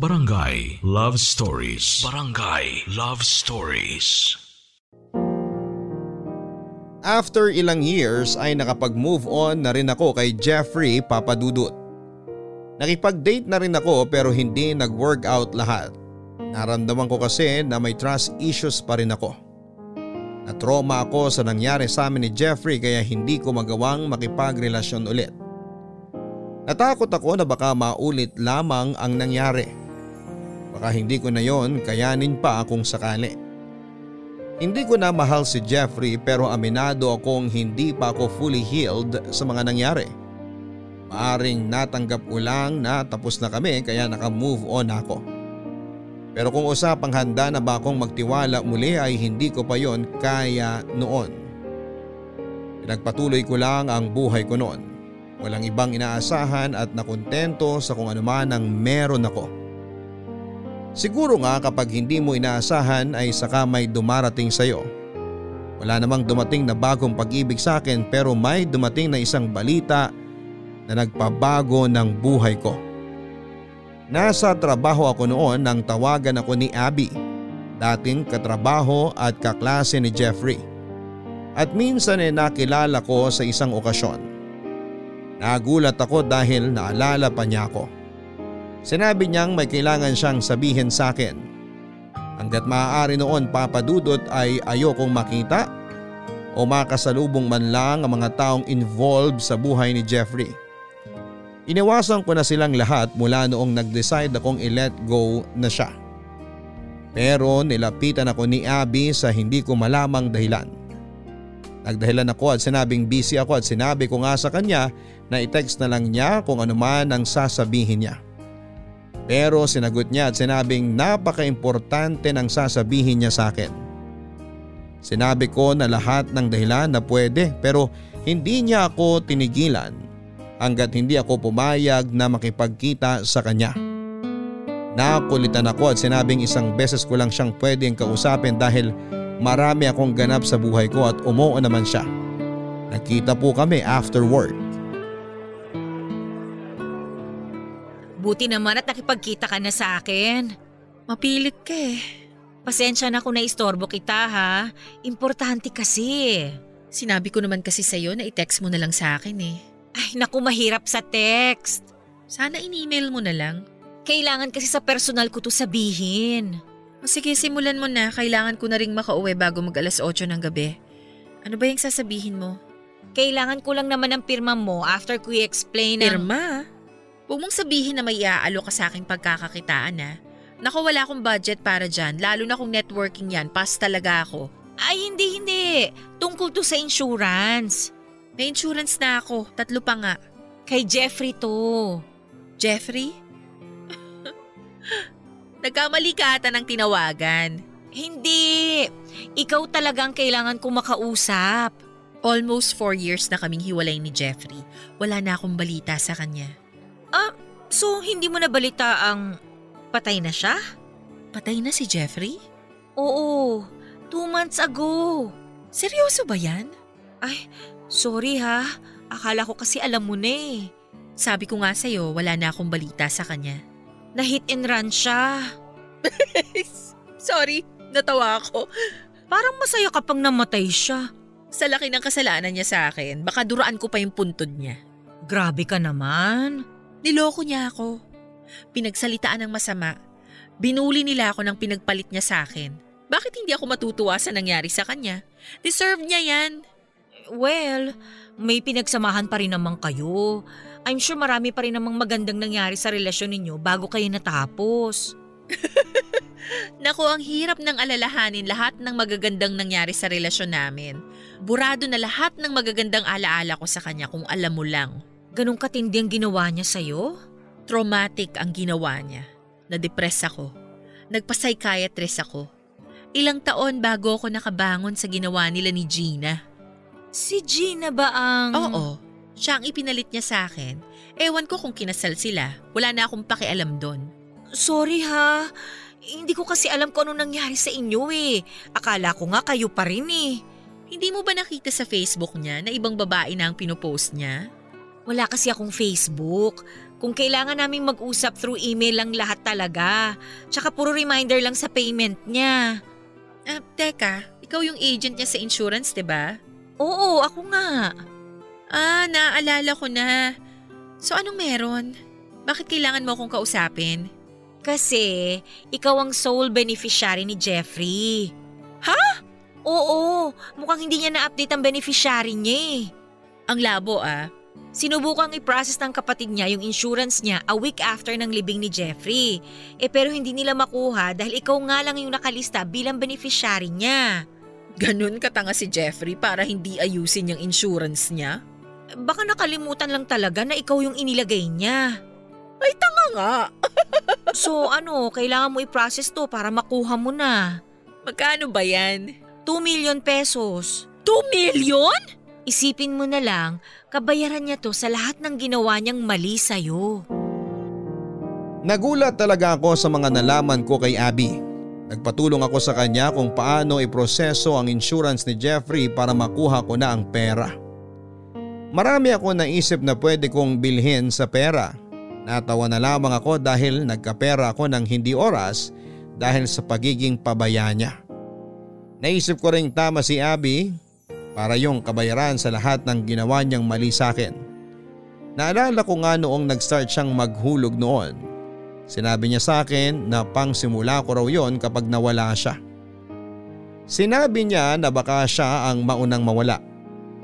Speaker 1: Barangay Love Stories. Barangay Love Stories.
Speaker 3: After ilang years ay nakapag-move on na rin ako kay Jeffrey Papadudut. Nakipag-date na rin ako pero hindi nag-work out lahat. Naramdaman ko kasi na may trust issues pa rin ako. Na-trauma ako sa nangyari sa amin ni Jeffrey kaya hindi ko magawang makipagrelasyon ulit. Natakot ako na baka maulit lamang ang nangyari. Baka hindi ko na yon kayanin pa kung sakali. Hindi ko na mahal si Jeffrey pero aminado akong hindi pa ako fully healed sa mga nangyari. Maaring natanggap ko lang na tapos na kami kaya naka-move on ako. Pero kung usapang handa na ba akong magtiwala muli ay hindi ko pa yon kaya noon. Pinagpatuloy ko lang ang buhay ko noon. Walang ibang inaasahan at nakontento sa kung anuman ang meron ako. Siguro nga kapag hindi mo inaasahan ay saka may dumarating sa iyo. Wala namang dumating na bagong pag-ibig sa akin pero may dumating na isang balita na nagpabago ng buhay ko. Nasa trabaho ako noon nang tawagan ako ni Abby, dating katrabaho at kaklase ni Jeffrey. At minsan ay nakilala ko sa isang okasyon. Nagulat ako dahil naalala pa niya ako. Sinabi niyang may kailangan siyang sabihin sa akin. Hanggat maaari noon papadudot ay ayokong makita o makasalubong man lang ang mga taong involved sa buhay ni Jeffrey. Iniwasan ko na silang lahat mula noong nag-decide akong i-let go na siya. Pero nilapitan ako ni Abby sa hindi ko malamang dahilan. Nagdahilan ako at sinabing busy ako at sinabi ko nga sa kanya na i-text na lang niya kung ano man ang sasabihin niya. Pero sinagot niya at sinabing napaka-importante ng sasabihin niya sa akin. Sinabi ko na lahat ng dahilan na pwede pero hindi niya ako tinigilan hanggat hindi ako pumayag na makipagkita sa kanya. Nakulitan ako at sinabing isang beses ko lang siyang pwedeng kausapin dahil marami akong ganap sa buhay ko at umuo naman siya. Nakita po kami after work.
Speaker 7: Buti naman at nakipagkita ka na sa akin.
Speaker 4: Mapilit ka eh.
Speaker 7: Pasensya na kung naistorbo kita ha. Importante kasi.
Speaker 4: Sinabi ko naman kasi sa'yo na i-text mo na lang sa akin eh.
Speaker 7: Ay naku mahirap sa text.
Speaker 4: Sana in-email mo na lang.
Speaker 7: Kailangan kasi sa personal ko to sabihin.
Speaker 4: O sige, simulan mo na. Kailangan ko na ring makauwi bago mag alas 8 ng gabi. Ano ba yung sasabihin mo?
Speaker 7: Kailangan ko lang naman ng pirma mo after ko i-explain ang...
Speaker 4: Pirma? Huwag mong sabihin na may iaalo ka sa aking pagkakakitaan ha. Naku, wala akong budget para dyan, lalo na kung networking yan, pas talaga ako.
Speaker 7: Ay, hindi, hindi. Tungkol to sa insurance.
Speaker 4: May insurance na ako, tatlo pa nga.
Speaker 7: Kay Jeffrey to.
Speaker 4: Jeffrey? Nagkamali ka ata ng tinawagan.
Speaker 7: Hindi. Ikaw talagang kailangan ko makausap.
Speaker 4: Almost four years na kaming hiwalay ni Jeffrey. Wala na akong balita sa kanya.
Speaker 7: Ah, so hindi mo na balita ang patay na siya?
Speaker 4: Patay na si Jeffrey?
Speaker 7: Oo, two months ago.
Speaker 4: Seryoso ba yan?
Speaker 7: Ay, sorry ha. Akala ko kasi alam mo na eh.
Speaker 4: Sabi ko nga sa'yo, wala na akong balita sa kanya.
Speaker 7: Na hit and run siya.
Speaker 4: Sorry, natawa ako.
Speaker 7: Parang masaya kapag namatay siya.
Speaker 4: Sa laki ng kasalanan niya sa akin, baka duraan ko pa yung puntod niya.
Speaker 7: Grabe ka naman.
Speaker 4: Niloko niya ako. Pinagsalitaan ng masama. Binuli nila ako ng pinagpalit niya sa akin. Bakit hindi ako matutuwa sa nangyari sa kanya? Deserve niya yan.
Speaker 7: Well, may pinagsamahan pa rin naman kayo. I'm sure marami pa rin namang magandang nangyari sa relasyon ninyo bago kayo natapos.
Speaker 4: Naku, ang hirap ng alalahanin lahat ng magagandang nangyari sa relasyon namin. Burado na lahat ng magagandang alaala ko sa kanya kung alam mo lang.
Speaker 7: Ganong katindi ang ginawa niya sa'yo?
Speaker 4: Traumatic ang ginawa niya. Na-depress ako. Nagpa-psychiatrist ako. Ilang taon bago ako nakabangon sa ginawa nila ni Gina.
Speaker 7: Si Gina ba ang...
Speaker 4: Oo, siya ang ipinalit niya sa akin. Ewan ko kung kinasal sila. Wala na akong pakialam doon.
Speaker 7: Sorry ha. Hindi ko kasi alam kung ano nangyari sa inyo eh. Akala ko nga kayo pa rin eh.
Speaker 4: Hindi mo ba nakita sa Facebook niya na ibang babae na ang pinopost niya?
Speaker 7: Wala kasi akong Facebook. Kung kailangan naming mag-usap through email lang lahat talaga. Tsaka puro reminder lang sa payment niya.
Speaker 4: Ah, teka, ikaw yung agent niya sa insurance, 'di ba?
Speaker 7: Oo, ako nga.
Speaker 4: Ah, naaalala ko na. So anong meron? Bakit kailangan mo akong kausapin?
Speaker 7: Kasi ikaw ang sole beneficiary ni Jeffrey.
Speaker 4: Ha?
Speaker 7: Oo, mukhang hindi niya na-update ang beneficiary niya eh.
Speaker 4: Ang labo ah.
Speaker 7: Sinubukang i-process ng kapatid niya yung insurance niya a week after ng libing ni Jeffrey. Eh pero hindi nila makuha dahil ikaw nga lang yung nakalista bilang beneficiary niya.
Speaker 4: Ganun katanga si Jeffrey para hindi ayusin yung insurance niya?
Speaker 7: Baka nakalimutan lang talaga na ikaw yung inilagay niya.
Speaker 4: Ay, tanga nga.
Speaker 7: So ano, kailangan mo i-process to para makuha mo na.
Speaker 4: Magkano ba yan?
Speaker 7: 2 million pesos.
Speaker 4: 2 million?
Speaker 7: Isipin mo na lang, kabayaran niya to sa lahat ng ginawa niyang mali sa'yo.
Speaker 3: Nagulat talaga ako sa mga nalaman ko kay Abby. Nagpatulong ako sa kanya kung paano iproseso ang insurance ni Jeffrey para makuha ko na ang pera. Marami ako naisip na pwede kong bilhin sa pera. Natawa na lamang ako dahil nagkapera ako ng hindi oras dahil sa pagiging pabaya niya. Naisip ko ring tama si Abby para yung kabayaran sa lahat ng ginawa niyang mali sa akin. Naalala ko nga noong nag-start siyang maghulog noon. Sinabi niya sa akin na pang simula ko raw yon kapag nawala siya. Sinabi niya na baka siya ang maunang mawala.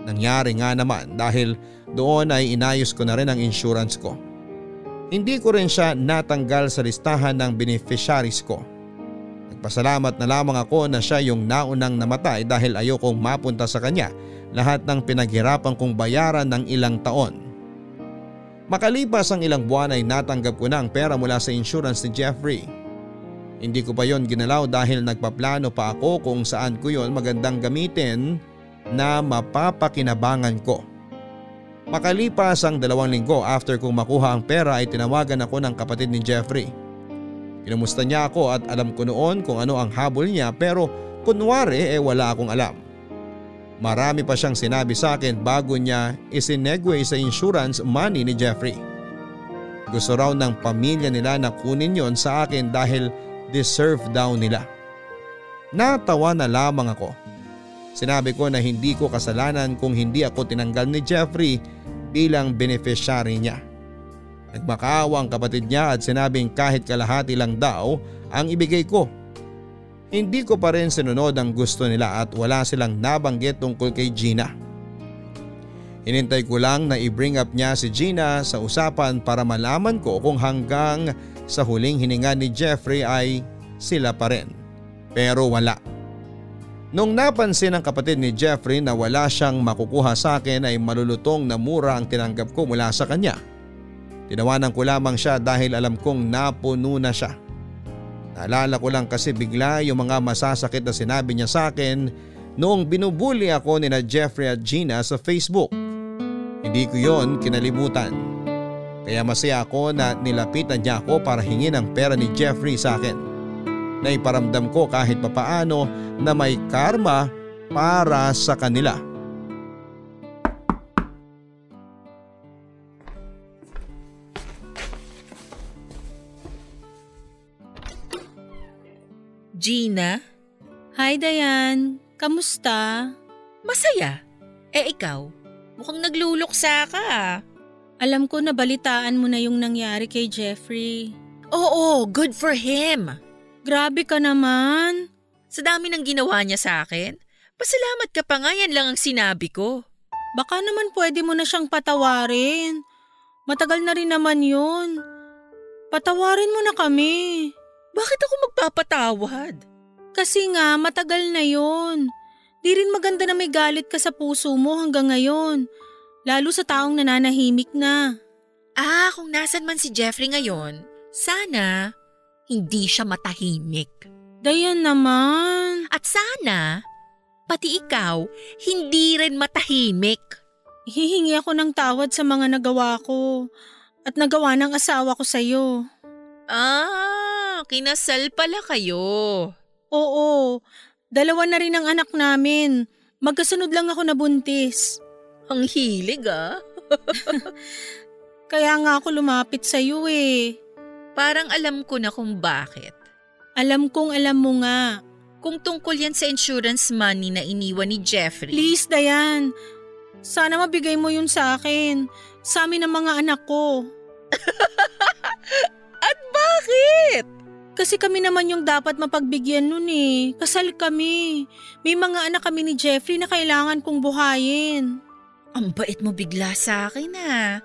Speaker 3: Nangyari nga naman dahil doon ay inayos ko na rin ang insurance ko. Hindi ko rin siya natanggal sa listahan ng beneficiaries ko. Nagpasalamat na lamang ako na siya yung naunang namatay dahil ayokong mapunta sa kanya lahat ng pinaghirapan kong bayaran ng ilang taon. Makalipas ang ilang buwan ay natanggap ko na ang pera mula sa insurance ni Jeffrey. Hindi ko pa yon ginalaw dahil nagpaplano pa ako kung saan ko yon magandang gamitin na mapapakinabangan ko. Makalipas ang dalawang linggo after kong makuha ang pera ay tinawagan ako ng kapatid ni Jeffrey. Kinumusta niya ako at alam ko noon kung ano ang habol niya pero kunwari eh wala akong alam. Marami pa siyang sinabi sa akin bago niya isinegway sa insurance money ni Jeffrey. Gusto raw ng pamilya nila na kunin yon sa akin dahil deserve daw nila. Natawa na lamang ako. Sinabi ko na hindi ko kasalanan kung hindi ako tinanggal ni Jeffrey bilang beneficiary niya. Nagmakaawa ang kapatid niya at sinabing kahit kalahati lang daw ang ibigay ko. Hindi ko pa rin sinunod ang gusto nila at wala silang nabanggit tungkol kay Gina. Hinintay ko lang na i-bring up niya si Gina sa usapan para malaman ko kung hanggang sa huling hininga ni Jeffrey ay sila pa rin. Pero wala. Nung napansin ng kapatid ni Jeffrey na wala siyang makukuha sa akin ay malulutong na mura ang tinanggap ko mula sa kanya. Tinawanan ko lamang siya dahil alam kong napuno na siya. Naalala ko lang kasi bigla yung mga masasakit na sinabi niya sa akin noong binubuli ako ni na Jeffrey at Gina sa Facebook. Hindi ko yon kinalimutan. Kaya masaya ako na nilapitan niya ako para hingin ang pera ni Jeffrey sa akin na iparamdam ko kahit papaano na may karma para sa kanila.
Speaker 4: Gina?
Speaker 8: Hi Dayan, kamusta?
Speaker 4: Masaya. Eh ikaw, mukhang nagluluksa ka.
Speaker 8: Alam ko na balitaan mo na yung nangyari kay Jeffrey.
Speaker 4: Oo, good for him.
Speaker 8: Grabe ka naman.
Speaker 4: Sa dami ng ginawa niya sa akin, pasalamat ka pa nga yan lang ang sinabi ko.
Speaker 8: Baka naman pwede mo na siyang patawarin. Matagal na rin naman yun. Patawarin mo na kami.
Speaker 4: Bakit ako magpapatawad?
Speaker 8: Kasi nga, matagal na yun. Di rin maganda na may galit ka sa puso mo hanggang ngayon. Lalo sa taong nananahimik na.
Speaker 4: Ah, kung nasan man si Jeffrey ngayon, sana hindi siya matahimik.
Speaker 8: Dayan naman.
Speaker 4: At sana, pati ikaw, hindi rin matahimik.
Speaker 8: Hihingi ako ng tawad sa mga nagawa ko at nagawa ng asawa ko sa'yo.
Speaker 4: Ah, kinasal pala kayo.
Speaker 8: Oo, dalawa na rin ang anak namin. Magkasunod lang ako nabuntis.
Speaker 4: Ang hilig ah.
Speaker 8: Kaya nga ako lumapit sa'yo eh.
Speaker 4: Parang alam ko na kung bakit.
Speaker 8: Alam kong alam mo nga.
Speaker 4: Kung tungkol yan sa insurance money na iniwan ni Jeffrey.
Speaker 8: Please, Dayan. Sana mabigay mo yun sa akin. Sa amin ng mga anak ko.
Speaker 4: At bakit?
Speaker 8: Kasi kami naman yung dapat mapagbigyan nun eh. Kasal kami. May mga anak kami ni Jeffrey na kailangan kong buhayin.
Speaker 4: Ang bait mo bigla sa akin ah.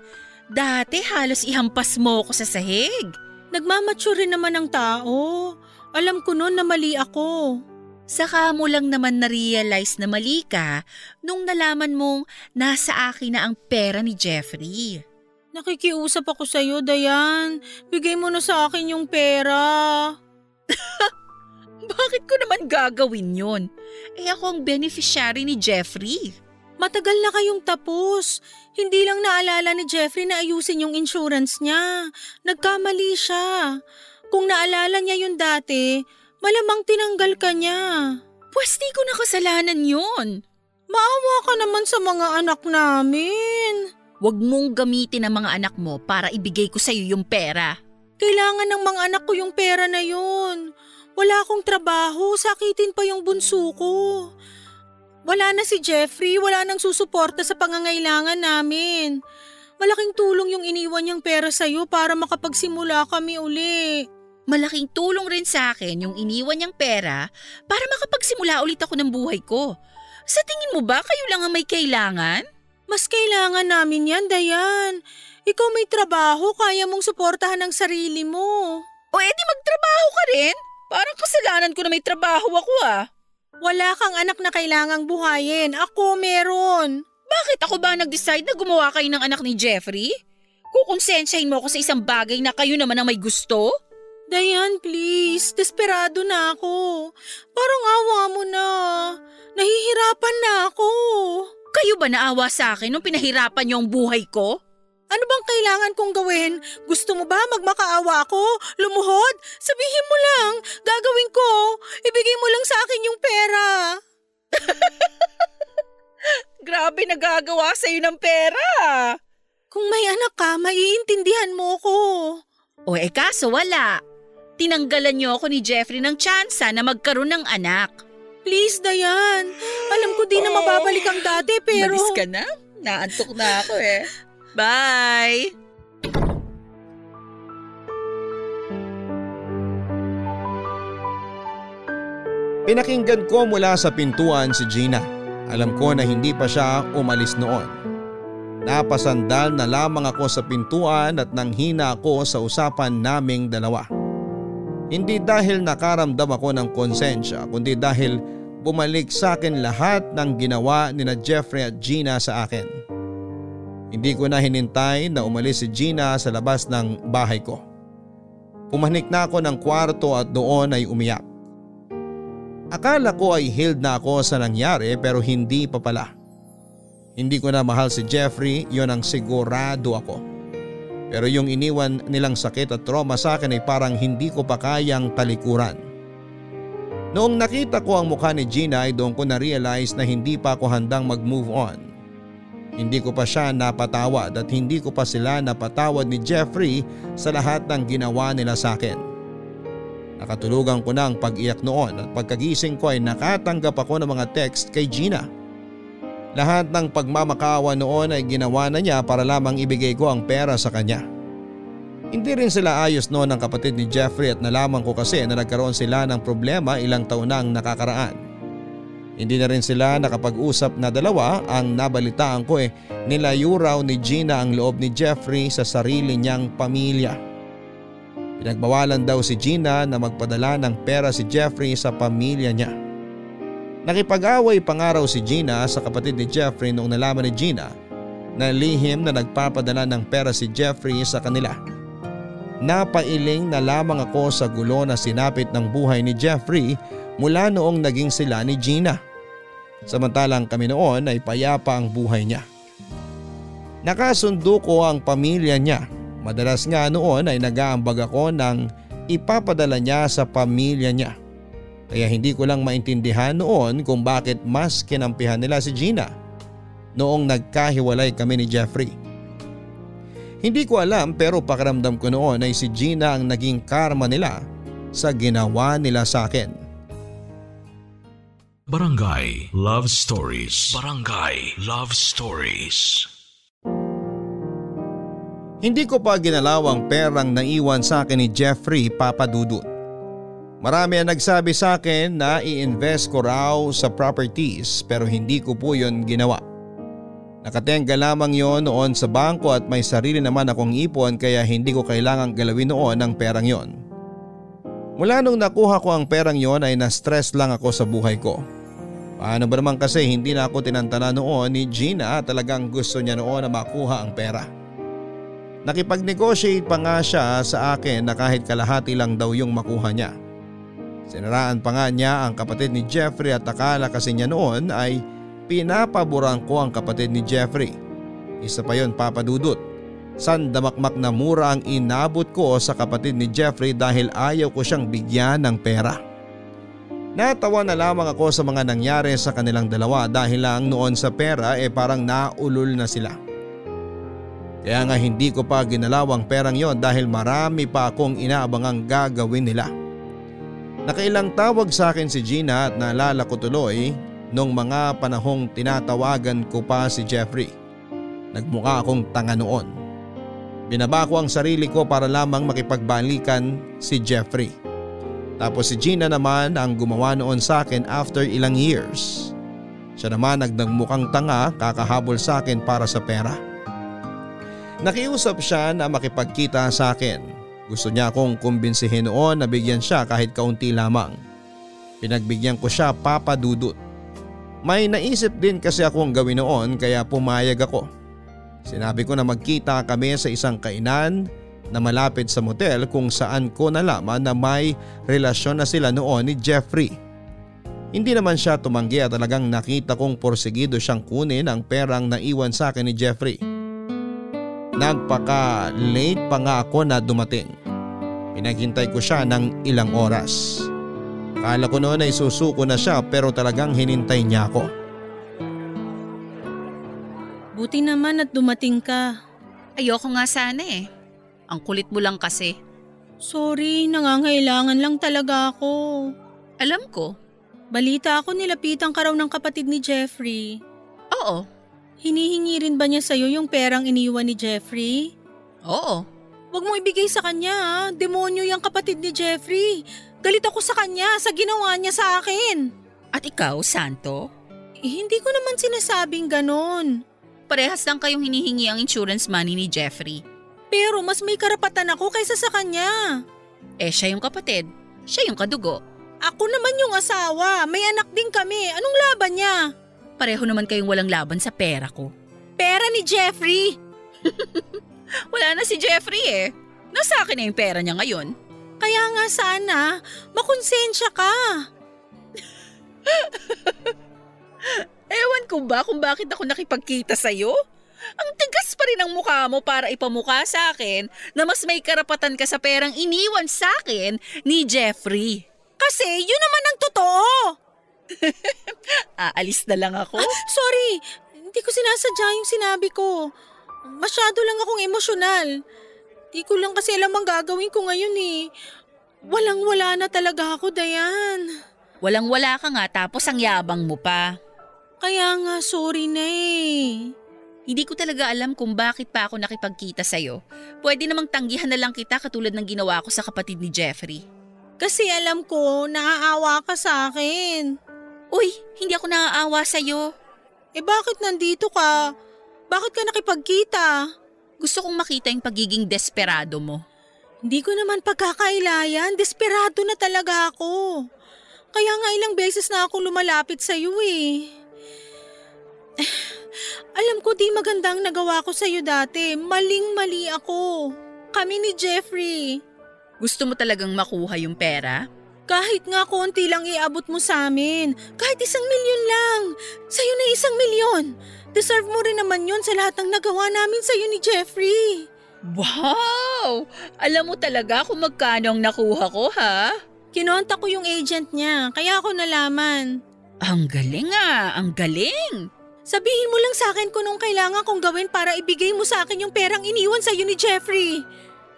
Speaker 4: Dati halos ihampas mo ko sa sahig.
Speaker 8: Nagmamature rin naman ang tao. Alam ko noon na mali ako.
Speaker 4: Saka mo lang naman na-realize na mali ka nung nalaman mong nasa akin na ang pera ni Jeffrey.
Speaker 8: Nakikiusap ako sa'yo, Dayan. Bigay mo na sa akin yung pera.
Speaker 4: Bakit ko naman gagawin yon? Eh ako ang beneficiary ni Jeffrey.
Speaker 8: Matagal na kayong tapos. Hindi lang naalala ni Jeffrey na ayusin yung insurance niya. Nagkamali siya. Kung naalala niya yun dati, malamang tinanggal ka niya.
Speaker 4: Pwes di ko nakasalanan yun.
Speaker 8: Maawa ka naman sa mga anak namin.
Speaker 4: Huwag mong gamitin ang mga anak mo para ibigay ko sa'yo yung pera.
Speaker 8: Kailangan ng mga anak ko yung pera na yun. Wala akong trabaho, sakitin pa yung bunso ko. Wala na si Jeffrey, wala nang susuporta sa pangangailangan namin. Malaking tulong yung iniwan niyang pera sa'yo para makapagsimula kami uli.
Speaker 4: Malaking tulong rin sa akin yung iniwan niyang pera para makapagsimula ulit ako ng buhay ko. Sa tingin mo ba kayo lang ang may kailangan?
Speaker 8: Mas kailangan namin yan, Dayan. Ikaw may trabaho, kaya mong suportahan ang sarili mo.
Speaker 4: O edi magtrabaho ka rin? Parang kasalanan ko na may trabaho ako ah.
Speaker 8: Wala kang anak na kailangang buhayin. Ako meron.
Speaker 4: Bakit ako ba nag-decide na gumawa kayo ng anak ni Jeffrey? Kukonsensyahin mo ako sa isang bagay na kayo naman ang may gusto?
Speaker 8: Dayan, please. Desperado na ako. Parang awa mo na. Nahihirapan na ako.
Speaker 4: Kayo ba naawa sa akin nung pinahirapan niyo ang buhay ko?
Speaker 8: Ano bang kailangan kong gawin? Gusto mo ba magmakaawa ako? Lumuhod? Sabihin mo lang. Gagawin ko. Ibigay mo lang sa akin yung pera.
Speaker 4: Grabe nagagawa sa'yo ng pera.
Speaker 8: Kung may anak ka, maiintindihan mo ko.
Speaker 4: O eh kaso wala. Tinanggalan niyo ako ni Jeffrey ng tsansa na magkaroon ng anak.
Speaker 8: Please, Dayan. Alam ko di na mababalik ang dati pero...
Speaker 4: Malis ka na? Naantok na ako eh. Bye!
Speaker 3: Pinakinggan ko mula sa pintuan si Gina. Alam ko na hindi pa siya umalis noon. Napasandal na lamang ako sa pintuan at nanghina ako sa usapan naming dalawa. Hindi dahil nakaramdam ako ng konsensya kundi dahil bumalik sa akin lahat ng ginawa ni na Jeffrey at Gina sa akin. Hindi ko na hinintay na umalis si Gina sa labas ng bahay ko. Pumanik na ako ng kwarto at doon ay umiyak. Akala ko ay healed na ako sa nangyari pero hindi pa pala. Hindi ko na mahal si Jeffrey, yon ang sigurado ako. Pero yung iniwan nilang sakit at trauma sa akin ay parang hindi ko pa kayang talikuran. Noong nakita ko ang mukha ni Gina ay doon ko na-realize na hindi pa ako handang mag-move on. Hindi ko pa siya napatawad at hindi ko pa sila napatawad ni Jeffrey sa lahat ng ginawa nila sa akin. Nakatulugan ko na ang pag-iyak noon at pagkagising ko ay nakatanggap ako ng mga text kay Gina. Lahat ng pagmamakawa noon ay ginawa na niya para lamang ibigay ko ang pera sa kanya. Hindi rin sila ayos noon ng kapatid ni Jeffrey at nalaman ko kasi na nagkaroon sila ng problema ilang taon nang nakakaraan. Hindi na rin sila nakapag-usap na dalawa ang nabalitaan ko eh nilayo raw ni Gina ang loob ni Jeffrey sa sarili niyang pamilya. Pinagbawalan daw si Gina na magpadala ng pera si Jeffrey sa pamilya niya. Nakipag-away pa nga raw si Gina sa kapatid ni Jeffrey noong nalaman ni Gina na lihim na nagpapadala ng pera si Jeffrey sa kanila. Napailing na lamang ako sa gulo na sinapit ng buhay ni Jeffrey mula noong naging sila ni Gina. Samantalang kami noon ay payapa ang buhay niya. Nakasundo ko ang pamilya niya. Madalas nga noon ay nag-aambag ako ng ipapadala niya sa pamilya niya. Kaya hindi ko lang maintindihan noon kung bakit mas kinampihan nila si Gina noong nagkahiwalay kami ni Jeffrey. Hindi ko alam pero pakiramdam ko noon ay si Gina ang naging karma nila sa ginawa nila sa akin.
Speaker 1: Barangay Love Stories. Barangay Love Stories.
Speaker 3: Hindi ko pa ginalaw ang perang naiwan sa akin ni Jeffrey Papadudut. Marami ang nagsabi sa akin na i-invest ko raw sa properties pero hindi ko po yon ginawa. Nakatenga lamang yon noon sa bangko at may sarili naman akong ipon kaya hindi ko kailangang galawin noon ang perang yon. Mula nung nakuha ko ang perang yon ay na-stress lang ako sa buhay ko. Paano ba naman kasi hindi na ako tinantana noon ni Gina talagang gusto niya noon na makuha ang pera. Nakipag-negotiate pa nga siya sa akin na kahit kalahati lang daw yung makuha niya. Sinaraan pa nga niya ang kapatid ni Jeffrey at akala kasi niya noon ay pinapaboran ko ang kapatid ni Jeffrey. Isa pa yon papadudot. Sandamakmak na mura ang inabot ko sa kapatid ni Jeffrey dahil ayaw ko siyang bigyan ng pera. Natawa na lamang ako sa mga nangyari sa kanilang dalawa dahil lang noon sa pera eh parang naulol na sila. Kaya nga hindi ko pa ginalaw ang perang yon dahil marami pa akong inaabangang gagawin nila. Nakailang tawag sa akin si Gina at naalala ko tuloy nung mga panahong tinatawagan ko pa si Jeffrey. Nagmukha akong tanga noon. Binaba ko ang sarili ko para lamang makipagbalikan si Jeffrey. Tapos si Gina naman ang gumawa noon sa akin after ilang years. Siya naman nagdagmukhang tanga kakahabol sa akin para sa pera. Nakiusap siya na makipagkita sa akin. Gusto niya akong kumbinsihin noon na bigyan siya kahit kaunti lamang. Pinagbigyan ko siya papadudot. May naisip din kasi akong gawin noon kaya pumayag ako. Sinabi ko na magkita kami sa isang kainan na malapit sa motel kung saan ko nalaman na may relasyon na sila noon ni Jeffrey. Hindi naman siya tumanggi at talagang nakita kong porsigido siyang kunin ang perang naiwan sa akin ni Jeffrey. Nagpaka-late pa nga ako na dumating. Pinaghintay ko siya ng ilang oras. Kala ko noon ay susuko na siya pero talagang hinintay niya ako.
Speaker 8: Buti naman at dumating ka.
Speaker 6: Ayoko nga sana eh. Ang kulit mo lang kasi.
Speaker 8: Sorry, nangangailangan lang talaga ako.
Speaker 6: Alam ko.
Speaker 8: Balita ako nilapitan ka raw ng kapatid ni Jeffrey.
Speaker 6: Oo.
Speaker 8: Hinihingi rin ba niya sa'yo yung perang iniwan ni Jeffrey?
Speaker 6: Oo.
Speaker 8: Huwag mo ibigay sa kanya ha. Demonyo yung kapatid ni Jeffrey. Galit ako sa kanya sa ginawa niya sa akin.
Speaker 4: At ikaw, Santo?
Speaker 8: Eh, hindi ko naman sinasabing ganon.
Speaker 4: Parehas lang kayong hinihingi ang insurance money ni Jeffrey.
Speaker 8: Pero mas may karapatan ako kaysa sa kanya.
Speaker 4: Eh siya yung kapatid. Siya yung kadugo.
Speaker 8: Ako naman yung asawa. May anak din kami. Anong laban niya?
Speaker 4: Pareho naman kayong walang laban sa pera ko.
Speaker 8: Pera ni Jeffrey.
Speaker 4: Wala na si Jeffrey eh. Nasa akin na yung pera niya ngayon.
Speaker 8: Kaya nga sana, makonsensya ka.
Speaker 4: Ewan ko ba kung bakit ako nakipagkita sa'yo? Ang tigas pa rin ang mukha mo para ipamukha sa akin na mas may karapatan ka sa perang iniwan sa akin ni Jeffrey.
Speaker 8: Kasi yun naman ang totoo.
Speaker 4: Aalis na lang ako.
Speaker 8: Ah, sorry, hindi ko sinasadya yung sinabi ko. Masyado lang akong emosyonal. Di ko lang kasi alam ang gagawin ko ngayon eh. Walang-wala na talaga ako, Dayan.
Speaker 4: Walang-wala ka nga tapos ang yabang mo pa.
Speaker 8: Kaya nga, sorry na eh.
Speaker 4: Hindi ko talaga alam kung bakit pa ako nakipagkita sa'yo. Pwede namang tanggihan na lang kita katulad ng ginawa ko sa kapatid ni Jeffrey.
Speaker 8: Kasi alam ko, naaawa ka sa akin.
Speaker 4: Uy, hindi ako naaawa sa'yo.
Speaker 8: Eh bakit nandito ka? Bakit ka nakipagkita?
Speaker 4: Gusto kong makita yung pagiging desperado mo.
Speaker 8: Hindi ko naman pagkakailayan. Desperado na talaga ako. Kaya nga ilang beses na ako lumalapit sa iyo eh. Alam ko di magandang nagawa ko sa iyo dati. Maling-mali ako. Kami ni Jeffrey.
Speaker 4: Gusto mo talagang makuha yung pera?
Speaker 8: Kahit nga konti lang iabot mo sa amin. Kahit isang milyon lang. Sa'yo na isang milyon. Deserve mo rin naman yun sa lahat ng nagawa namin sa'yo ni Jeffrey.
Speaker 4: Wow! Alam mo talaga kung magkano ang nakuha ko, ha?
Speaker 8: Kinonta ko yung agent niya, kaya ako nalaman.
Speaker 4: Ang galing ah, ang galing!
Speaker 8: Sabihin mo lang sa akin kung anong kailangan kong gawin para ibigay mo sa akin yung perang iniwan sa'yo ni Jeffrey.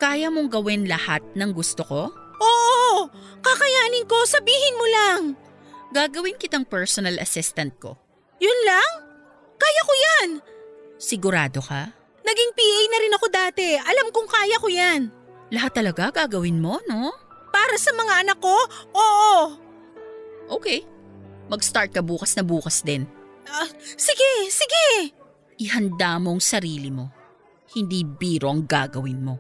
Speaker 4: Kaya mong gawin lahat ng gusto ko?
Speaker 8: Oo! Kakayanin ko, sabihin mo lang.
Speaker 4: Gagawin kitang personal assistant ko.
Speaker 8: Yun lang? Kaya ko yan!
Speaker 4: Sigurado ka?
Speaker 8: Naging PA na rin ako dati. Alam kong kaya ko yan.
Speaker 4: Lahat talaga gagawin mo, no?
Speaker 8: Para sa mga anak ko? Oo!
Speaker 4: Okay. Mag-start ka bukas na bukas din.
Speaker 8: Ah, sige, sige!
Speaker 4: Ihanda mo ang sarili mo. Hindi biro ang gagawin mo.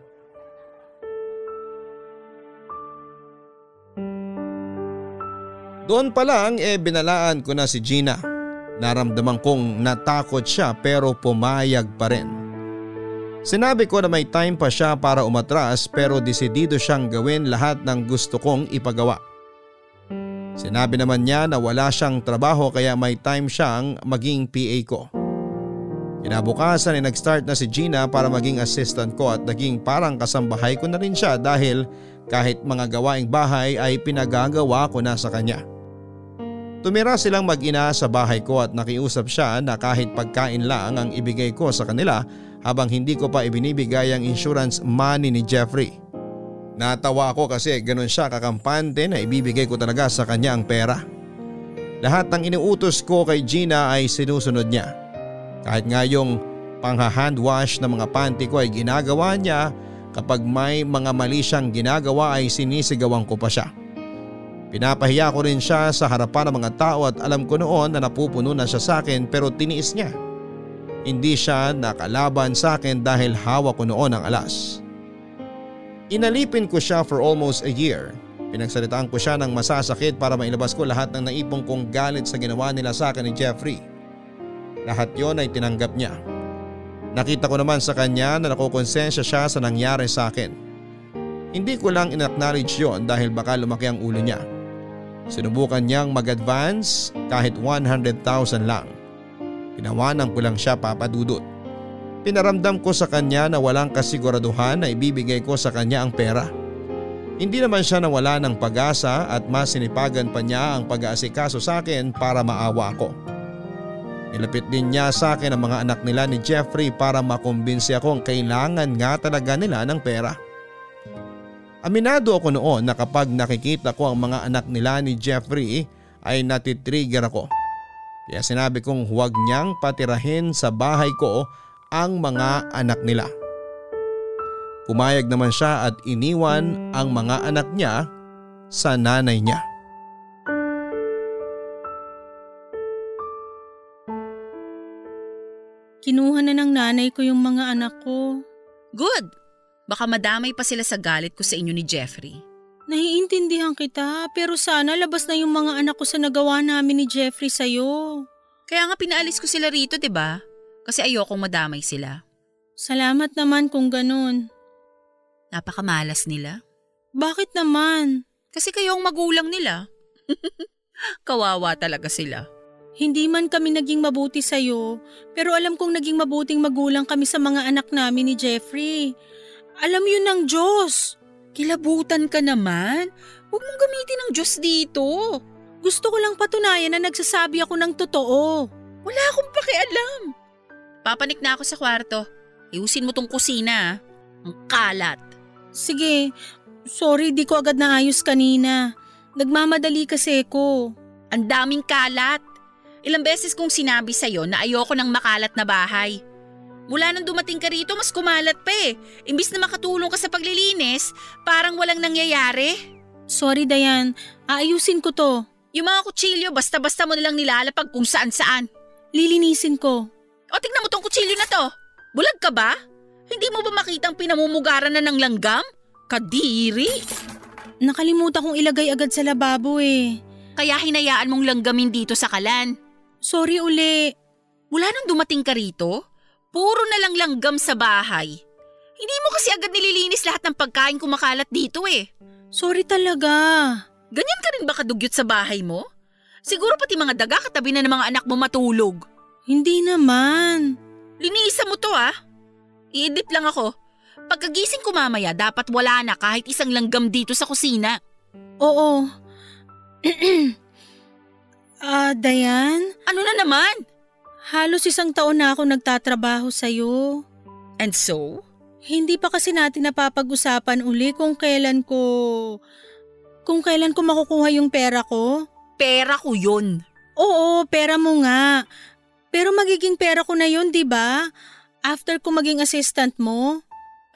Speaker 3: Doon pa lang eh binalaan ko na si Gina. Naramdaman kong natakot siya pero pumayag pa rin. Sinabi ko na may time pa siya para umatras pero desidido siyang gawin lahat ng gusto kong ipagawa. Sinabi naman niya na wala siyang trabaho kaya may time siyang maging PA ko. Kinabukasan ay nag-start na si Gina para maging assistant ko at naging parang kasambahay ko na rin siya dahil kahit mga gawaing bahay ay pinagagawa ko na sa kanya. Tumira silang mag-ina sa bahay ko at nakiusap siya na kahit pagkain lang ang ibigay ko sa kanila habang hindi ko pa ibinibigay ang insurance money ni Jeffrey. Natawa ako kasi ganun siya kakampante na ibibigay ko talaga sa kanya ang pera. Lahat ng inuutos ko kay Gina ay sinusunod niya. Kahit nga yung pangha-hand wash ng mga panty ko ay ginagawa niya kapag may mga mali siyang ginagawa ay sinisigawan ko pa siya. Pinapahiya ko rin siya sa harapan ng mga tao at alam ko noon na napupuno na siya sa akin pero tiniis niya. Hindi siya nakalaban sa akin dahil hawak ko noon ang alas. Inalipin ko siya for almost a year. Pinagsalitaan ko siya ng masasakit para mailabas ko lahat ng naipong kong galit sa ginawa nila sa akin ni Jeffrey. Lahat yon ay tinanggap niya. Nakita ko naman sa kanya na nakukonsensya siya sa nangyari sa akin. Hindi ko lang in-acknowledge yon dahil baka lumaki ang ulo niya. Sinubukan niyang mag-advance kahit 100,000 lang. Pinawanan ko lang siya papadudot. Pinaramdam ko sa kanya na walang kasiguraduhan na ibibigay ko sa kanya ang pera. Hindi naman siya nawala ng pag-asa at mas sinipagan pa niya ang pag-aasikaso sa akin para maawa ko. Nilapit din niya sa akin ang mga anak nila ni Jeffrey para makumbinsi akong kailangan nga talaga nila ng pera. Aminado ako noon na kapag nakikita ko ang mga anak nila ni Jeffrey ay natitrigger ako. Kaya sinabi kong huwag niyang patirahin sa bahay ko ang mga anak nila. Pumayag naman siya at iniwan ang mga anak niya sa nanay niya.
Speaker 8: Kinuha na ng nanay ko yung mga anak ko.
Speaker 4: Good! Baka madamay pa sila sa galit ko sa inyo ni Jeffrey.
Speaker 8: Naiintindihan kita pero sana labas na yung mga anak ko sa nagawa namin ni Jeffrey sa'yo.
Speaker 4: Kaya nga pinaalis ko sila rito, 'di ba? Kasi ayokong madamay sila.
Speaker 8: Salamat naman kung ganun.
Speaker 4: Napakamalas nila.
Speaker 8: Bakit naman?
Speaker 4: Kasi kayo ang magulang nila. Kawawa talaga sila.
Speaker 8: Hindi man kami naging mabuti sa'yo, pero alam kong naging mabuting magulang kami sa mga anak namin ni Jeffrey. Alam yun ng Diyos.
Speaker 4: Kilabutan ka naman. Huwag mong gamitin ang Diyos dito.
Speaker 8: Gusto ko lang patunayan na nagsasabi ako ng totoo.
Speaker 4: Wala akong pakialam. Papanik na ako sa kwarto. Iusin mo tong kusina. ah. Ang kalat.
Speaker 8: Sige, sorry di ko agad naayos kanina. Nagmamadali kasi ko.
Speaker 4: Ang daming kalat. Ilang beses kong sinabi sa'yo na ayoko ng makalat na bahay. Mula nang dumating ka rito, mas kumalat pa eh. Imbis na makatulong ka sa paglilinis, parang walang nangyayari.
Speaker 8: Sorry Dayan, aayusin ko to.
Speaker 4: Yung mga kutsilyo, basta-basta mo nilang nilalapag kung saan-saan.
Speaker 8: Lilinisin ko.
Speaker 4: O tignan mo tong kutsilyo na to. Bulag ka ba? Hindi mo ba makitang pinamumugaran na ng langgam? Kadiri!
Speaker 8: Nakalimutan kong ilagay agad sa lababo eh.
Speaker 4: Kaya hinayaan mong langgamin dito sa kalan.
Speaker 8: Sorry uli.
Speaker 4: Mula nang dumating ka rito, puro na lang langgam sa bahay. Hindi mo kasi agad nililinis lahat ng pagkain kumakalat dito eh.
Speaker 8: Sorry talaga.
Speaker 4: Ganyan ka rin ba kadugyot sa bahay mo? Siguro pati mga daga katabi na ng mga anak mo matulog.
Speaker 8: Hindi naman.
Speaker 4: Linisan mo to ah. I-edit lang ako. Pagkagising ko mamaya, dapat wala na kahit isang langgam dito sa kusina.
Speaker 8: Oo. Ah, Dayan,
Speaker 4: Ano na naman?
Speaker 8: halos isang taon na ako nagtatrabaho sa'yo.
Speaker 4: And so?
Speaker 8: Hindi pa kasi natin napapag-usapan uli kung kailan ko... Kung kailan ko makukuha yung pera ko.
Speaker 4: Pera ko yun.
Speaker 8: Oo, pera mo nga. Pero magiging pera ko na yun, di ba? After ko maging assistant mo.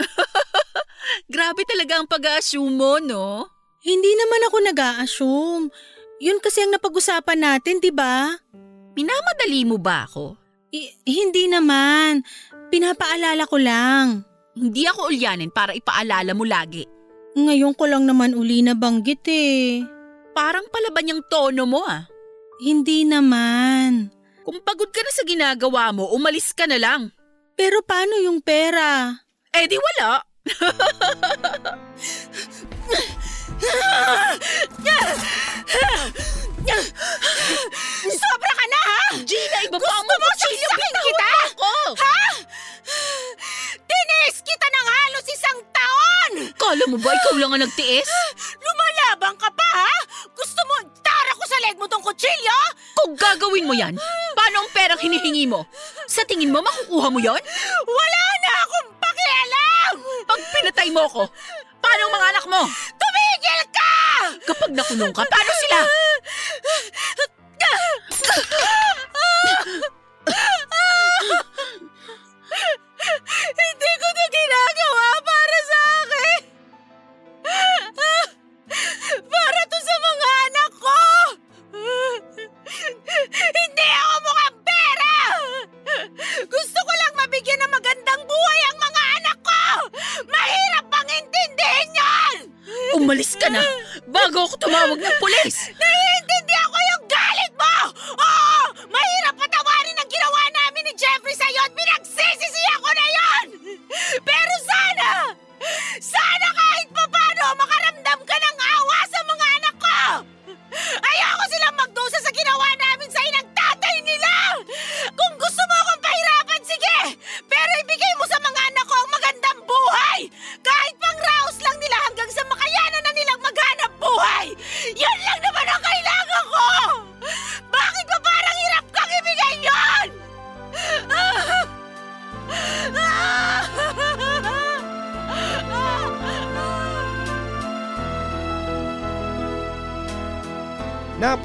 Speaker 4: Grabe talaga ang pag-assume mo, no?
Speaker 8: Hindi naman ako nag assume Yun kasi ang napag-usapan natin, di ba?
Speaker 4: Minamadali mo ba ako?
Speaker 8: I- hindi naman. Pinapaalala ko lang.
Speaker 4: Hindi ako ulyanin para ipaalala mo lagi.
Speaker 8: Ngayon ko lang naman uli na banggit eh.
Speaker 4: Parang palaban yung tono mo ah.
Speaker 8: Hindi naman.
Speaker 4: Kung pagod ka na sa ginagawa mo, umalis ka na lang.
Speaker 8: Pero paano yung pera?
Speaker 4: Eh di wala.
Speaker 6: Sobra ka na ha!
Speaker 4: Gina, iba
Speaker 6: Gusto mo saksapin kita?
Speaker 4: Ako!
Speaker 6: Ha? Tinis kita ng halos isang taon!
Speaker 4: Kala mo ba ikaw lang ang nagtiis?
Speaker 6: Lumalabang ka pa ha? Gusto mo tara ko sa leg mo tong kutsilyo?
Speaker 4: Kung gagawin mo yan, paano ang perang hinihingi mo? Sa tingin mo, makukuha mo yon?
Speaker 6: Wala na akong pakialam!
Speaker 4: Pag pinatay mo ako, paano ang mga anak mo? Kapag nakulong ka, paano sila? Bago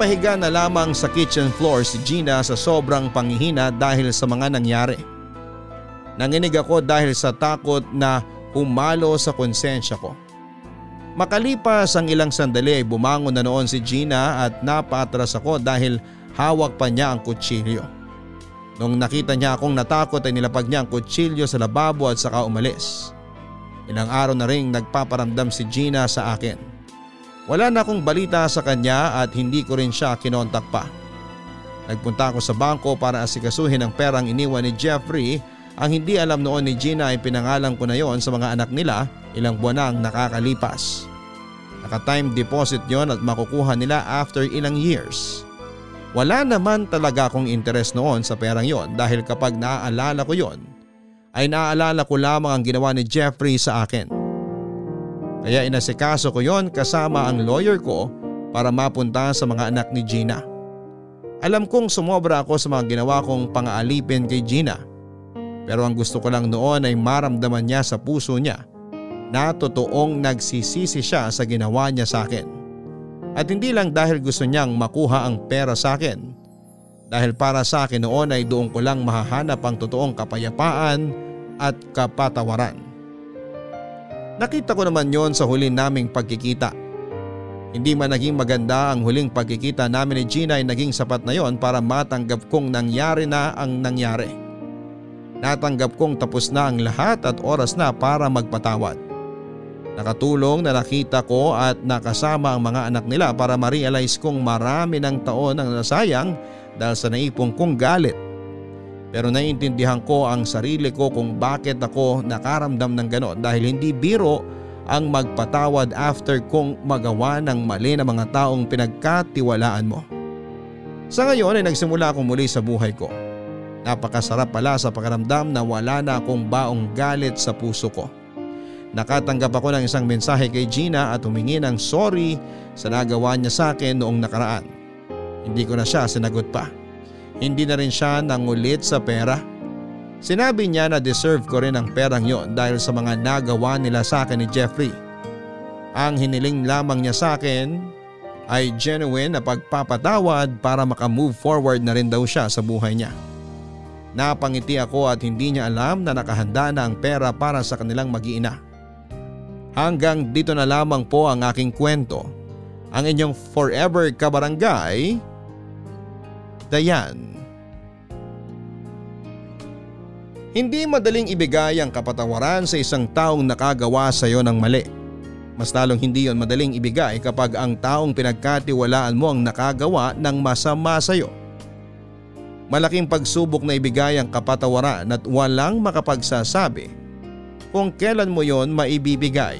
Speaker 3: Napahiga na lamang sa kitchen floor si Gina sa sobrang panghihina dahil sa mga nangyari. Nanginig ako dahil sa takot na humalo sa konsensya ko. Makalipas ang ilang sandali ay bumangon na noon si Gina at napatras ako dahil hawak pa niya ang kutsilyo. Nung nakita niya akong natakot ay nilapag niya ang kutsilyo sa lababo at saka umalis. Ilang araw na ring nagpaparamdam si Gina sa akin. Wala na akong balita sa kanya at hindi ko rin siya kinontak pa. Nagpunta ako sa bangko para asikasuhin ang perang iniwan ni Jeffrey. Ang hindi alam noon ni Gina ay pinangalan ko na yon sa mga anak nila ilang buwan nang nakakalipas. Naka-time deposit yon at makukuha nila after ilang years. Wala naman talaga akong interes noon sa perang yon dahil kapag naaalala ko yon ay naaalala ko lamang ang ginawa ni Jeffrey sa akin. Kaya inasikaso ko yon kasama ang lawyer ko para mapunta sa mga anak ni Gina. Alam kong sumobra ako sa mga ginawa kong pangaalipin kay Gina. Pero ang gusto ko lang noon ay maramdaman niya sa puso niya na totoong nagsisisi siya sa ginawa niya sa akin. At hindi lang dahil gusto niyang makuha ang pera sa akin. Dahil para sa akin noon ay doon ko lang mahahanap ang totoong kapayapaan at kapatawaran. Nakita ko naman yon sa huli naming pagkikita hindi man naging maganda ang huling pagkikita namin ni Gina ay naging sapat na yon para matanggap kong nangyari na ang nangyari. Natanggap kong tapos na ang lahat at oras na para magpatawad. Nakatulong na nakita ko at nakasama ang mga anak nila para ma-realize kong marami ng taon ang nasayang dahil sa naipong kong galit. Pero naiintindihan ko ang sarili ko kung bakit ako nakaramdam ng ganon dahil hindi biro ang magpatawad after kong magawa ng mali na mga taong pinagkatiwalaan mo. Sa ngayon ay nagsimula akong muli sa buhay ko. Napakasarap pala sa pakiramdam na wala na akong baong galit sa puso ko. Nakatanggap ako ng isang mensahe kay Gina at humingi ng sorry sa nagawa niya sa akin noong nakaraan. Hindi ko na siya sinagot pa. Hindi na rin siya nangulit sa pera. Sinabi niya na deserve ko rin ang perang yon dahil sa mga nagawa nila sa akin ni Jeffrey. Ang hiniling lamang niya sa akin ay genuine na pagpapatawad para makamove forward na rin daw siya sa buhay niya. Napangiti ako at hindi niya alam na nakahanda na ang pera para sa kanilang mag-iina. Hanggang dito na lamang po ang aking kwento. Ang inyong forever kabarangay, Dayan. Hindi madaling ibigay ang kapatawaran sa isang taong nakagawa sa iyo ng mali. Mas lalong hindi yon madaling ibigay kapag ang taong pinagkatiwalaan mo ang nakagawa ng masama sa iyo. Malaking pagsubok na ibigay ang kapatawaran at walang makapagsasabi kung kailan mo yon maibibigay.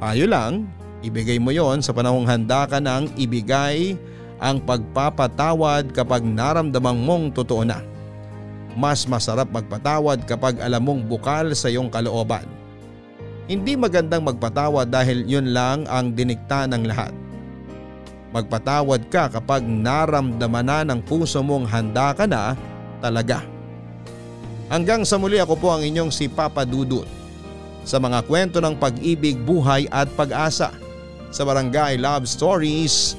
Speaker 3: Payo lang, ibigay mo yon sa panahong handa ka nang ibigay ang pagpapatawad kapag naramdamang mong totoo na. Mas masarap magpatawad kapag alam mong bukal sa iyong kalooban. Hindi magandang magpatawad dahil yun lang ang dinikta ng lahat. Magpatawad ka kapag naramdaman na ng puso mong handa ka na talaga. Hanggang sa muli ako po ang inyong si Papa Dudut sa mga kwento ng pag-ibig, buhay at pag-asa sa Barangay Love Stories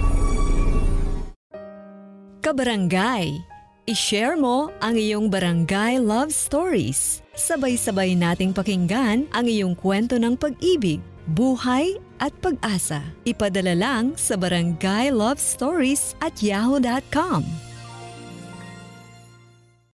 Speaker 9: Kabarangay, i-share mo ang iyong barangay love stories. Sabay-sabay nating pakinggan ang iyong kwento ng pag-ibig, buhay at pag-asa. Ipadala lang sa barangay at yahoo.com.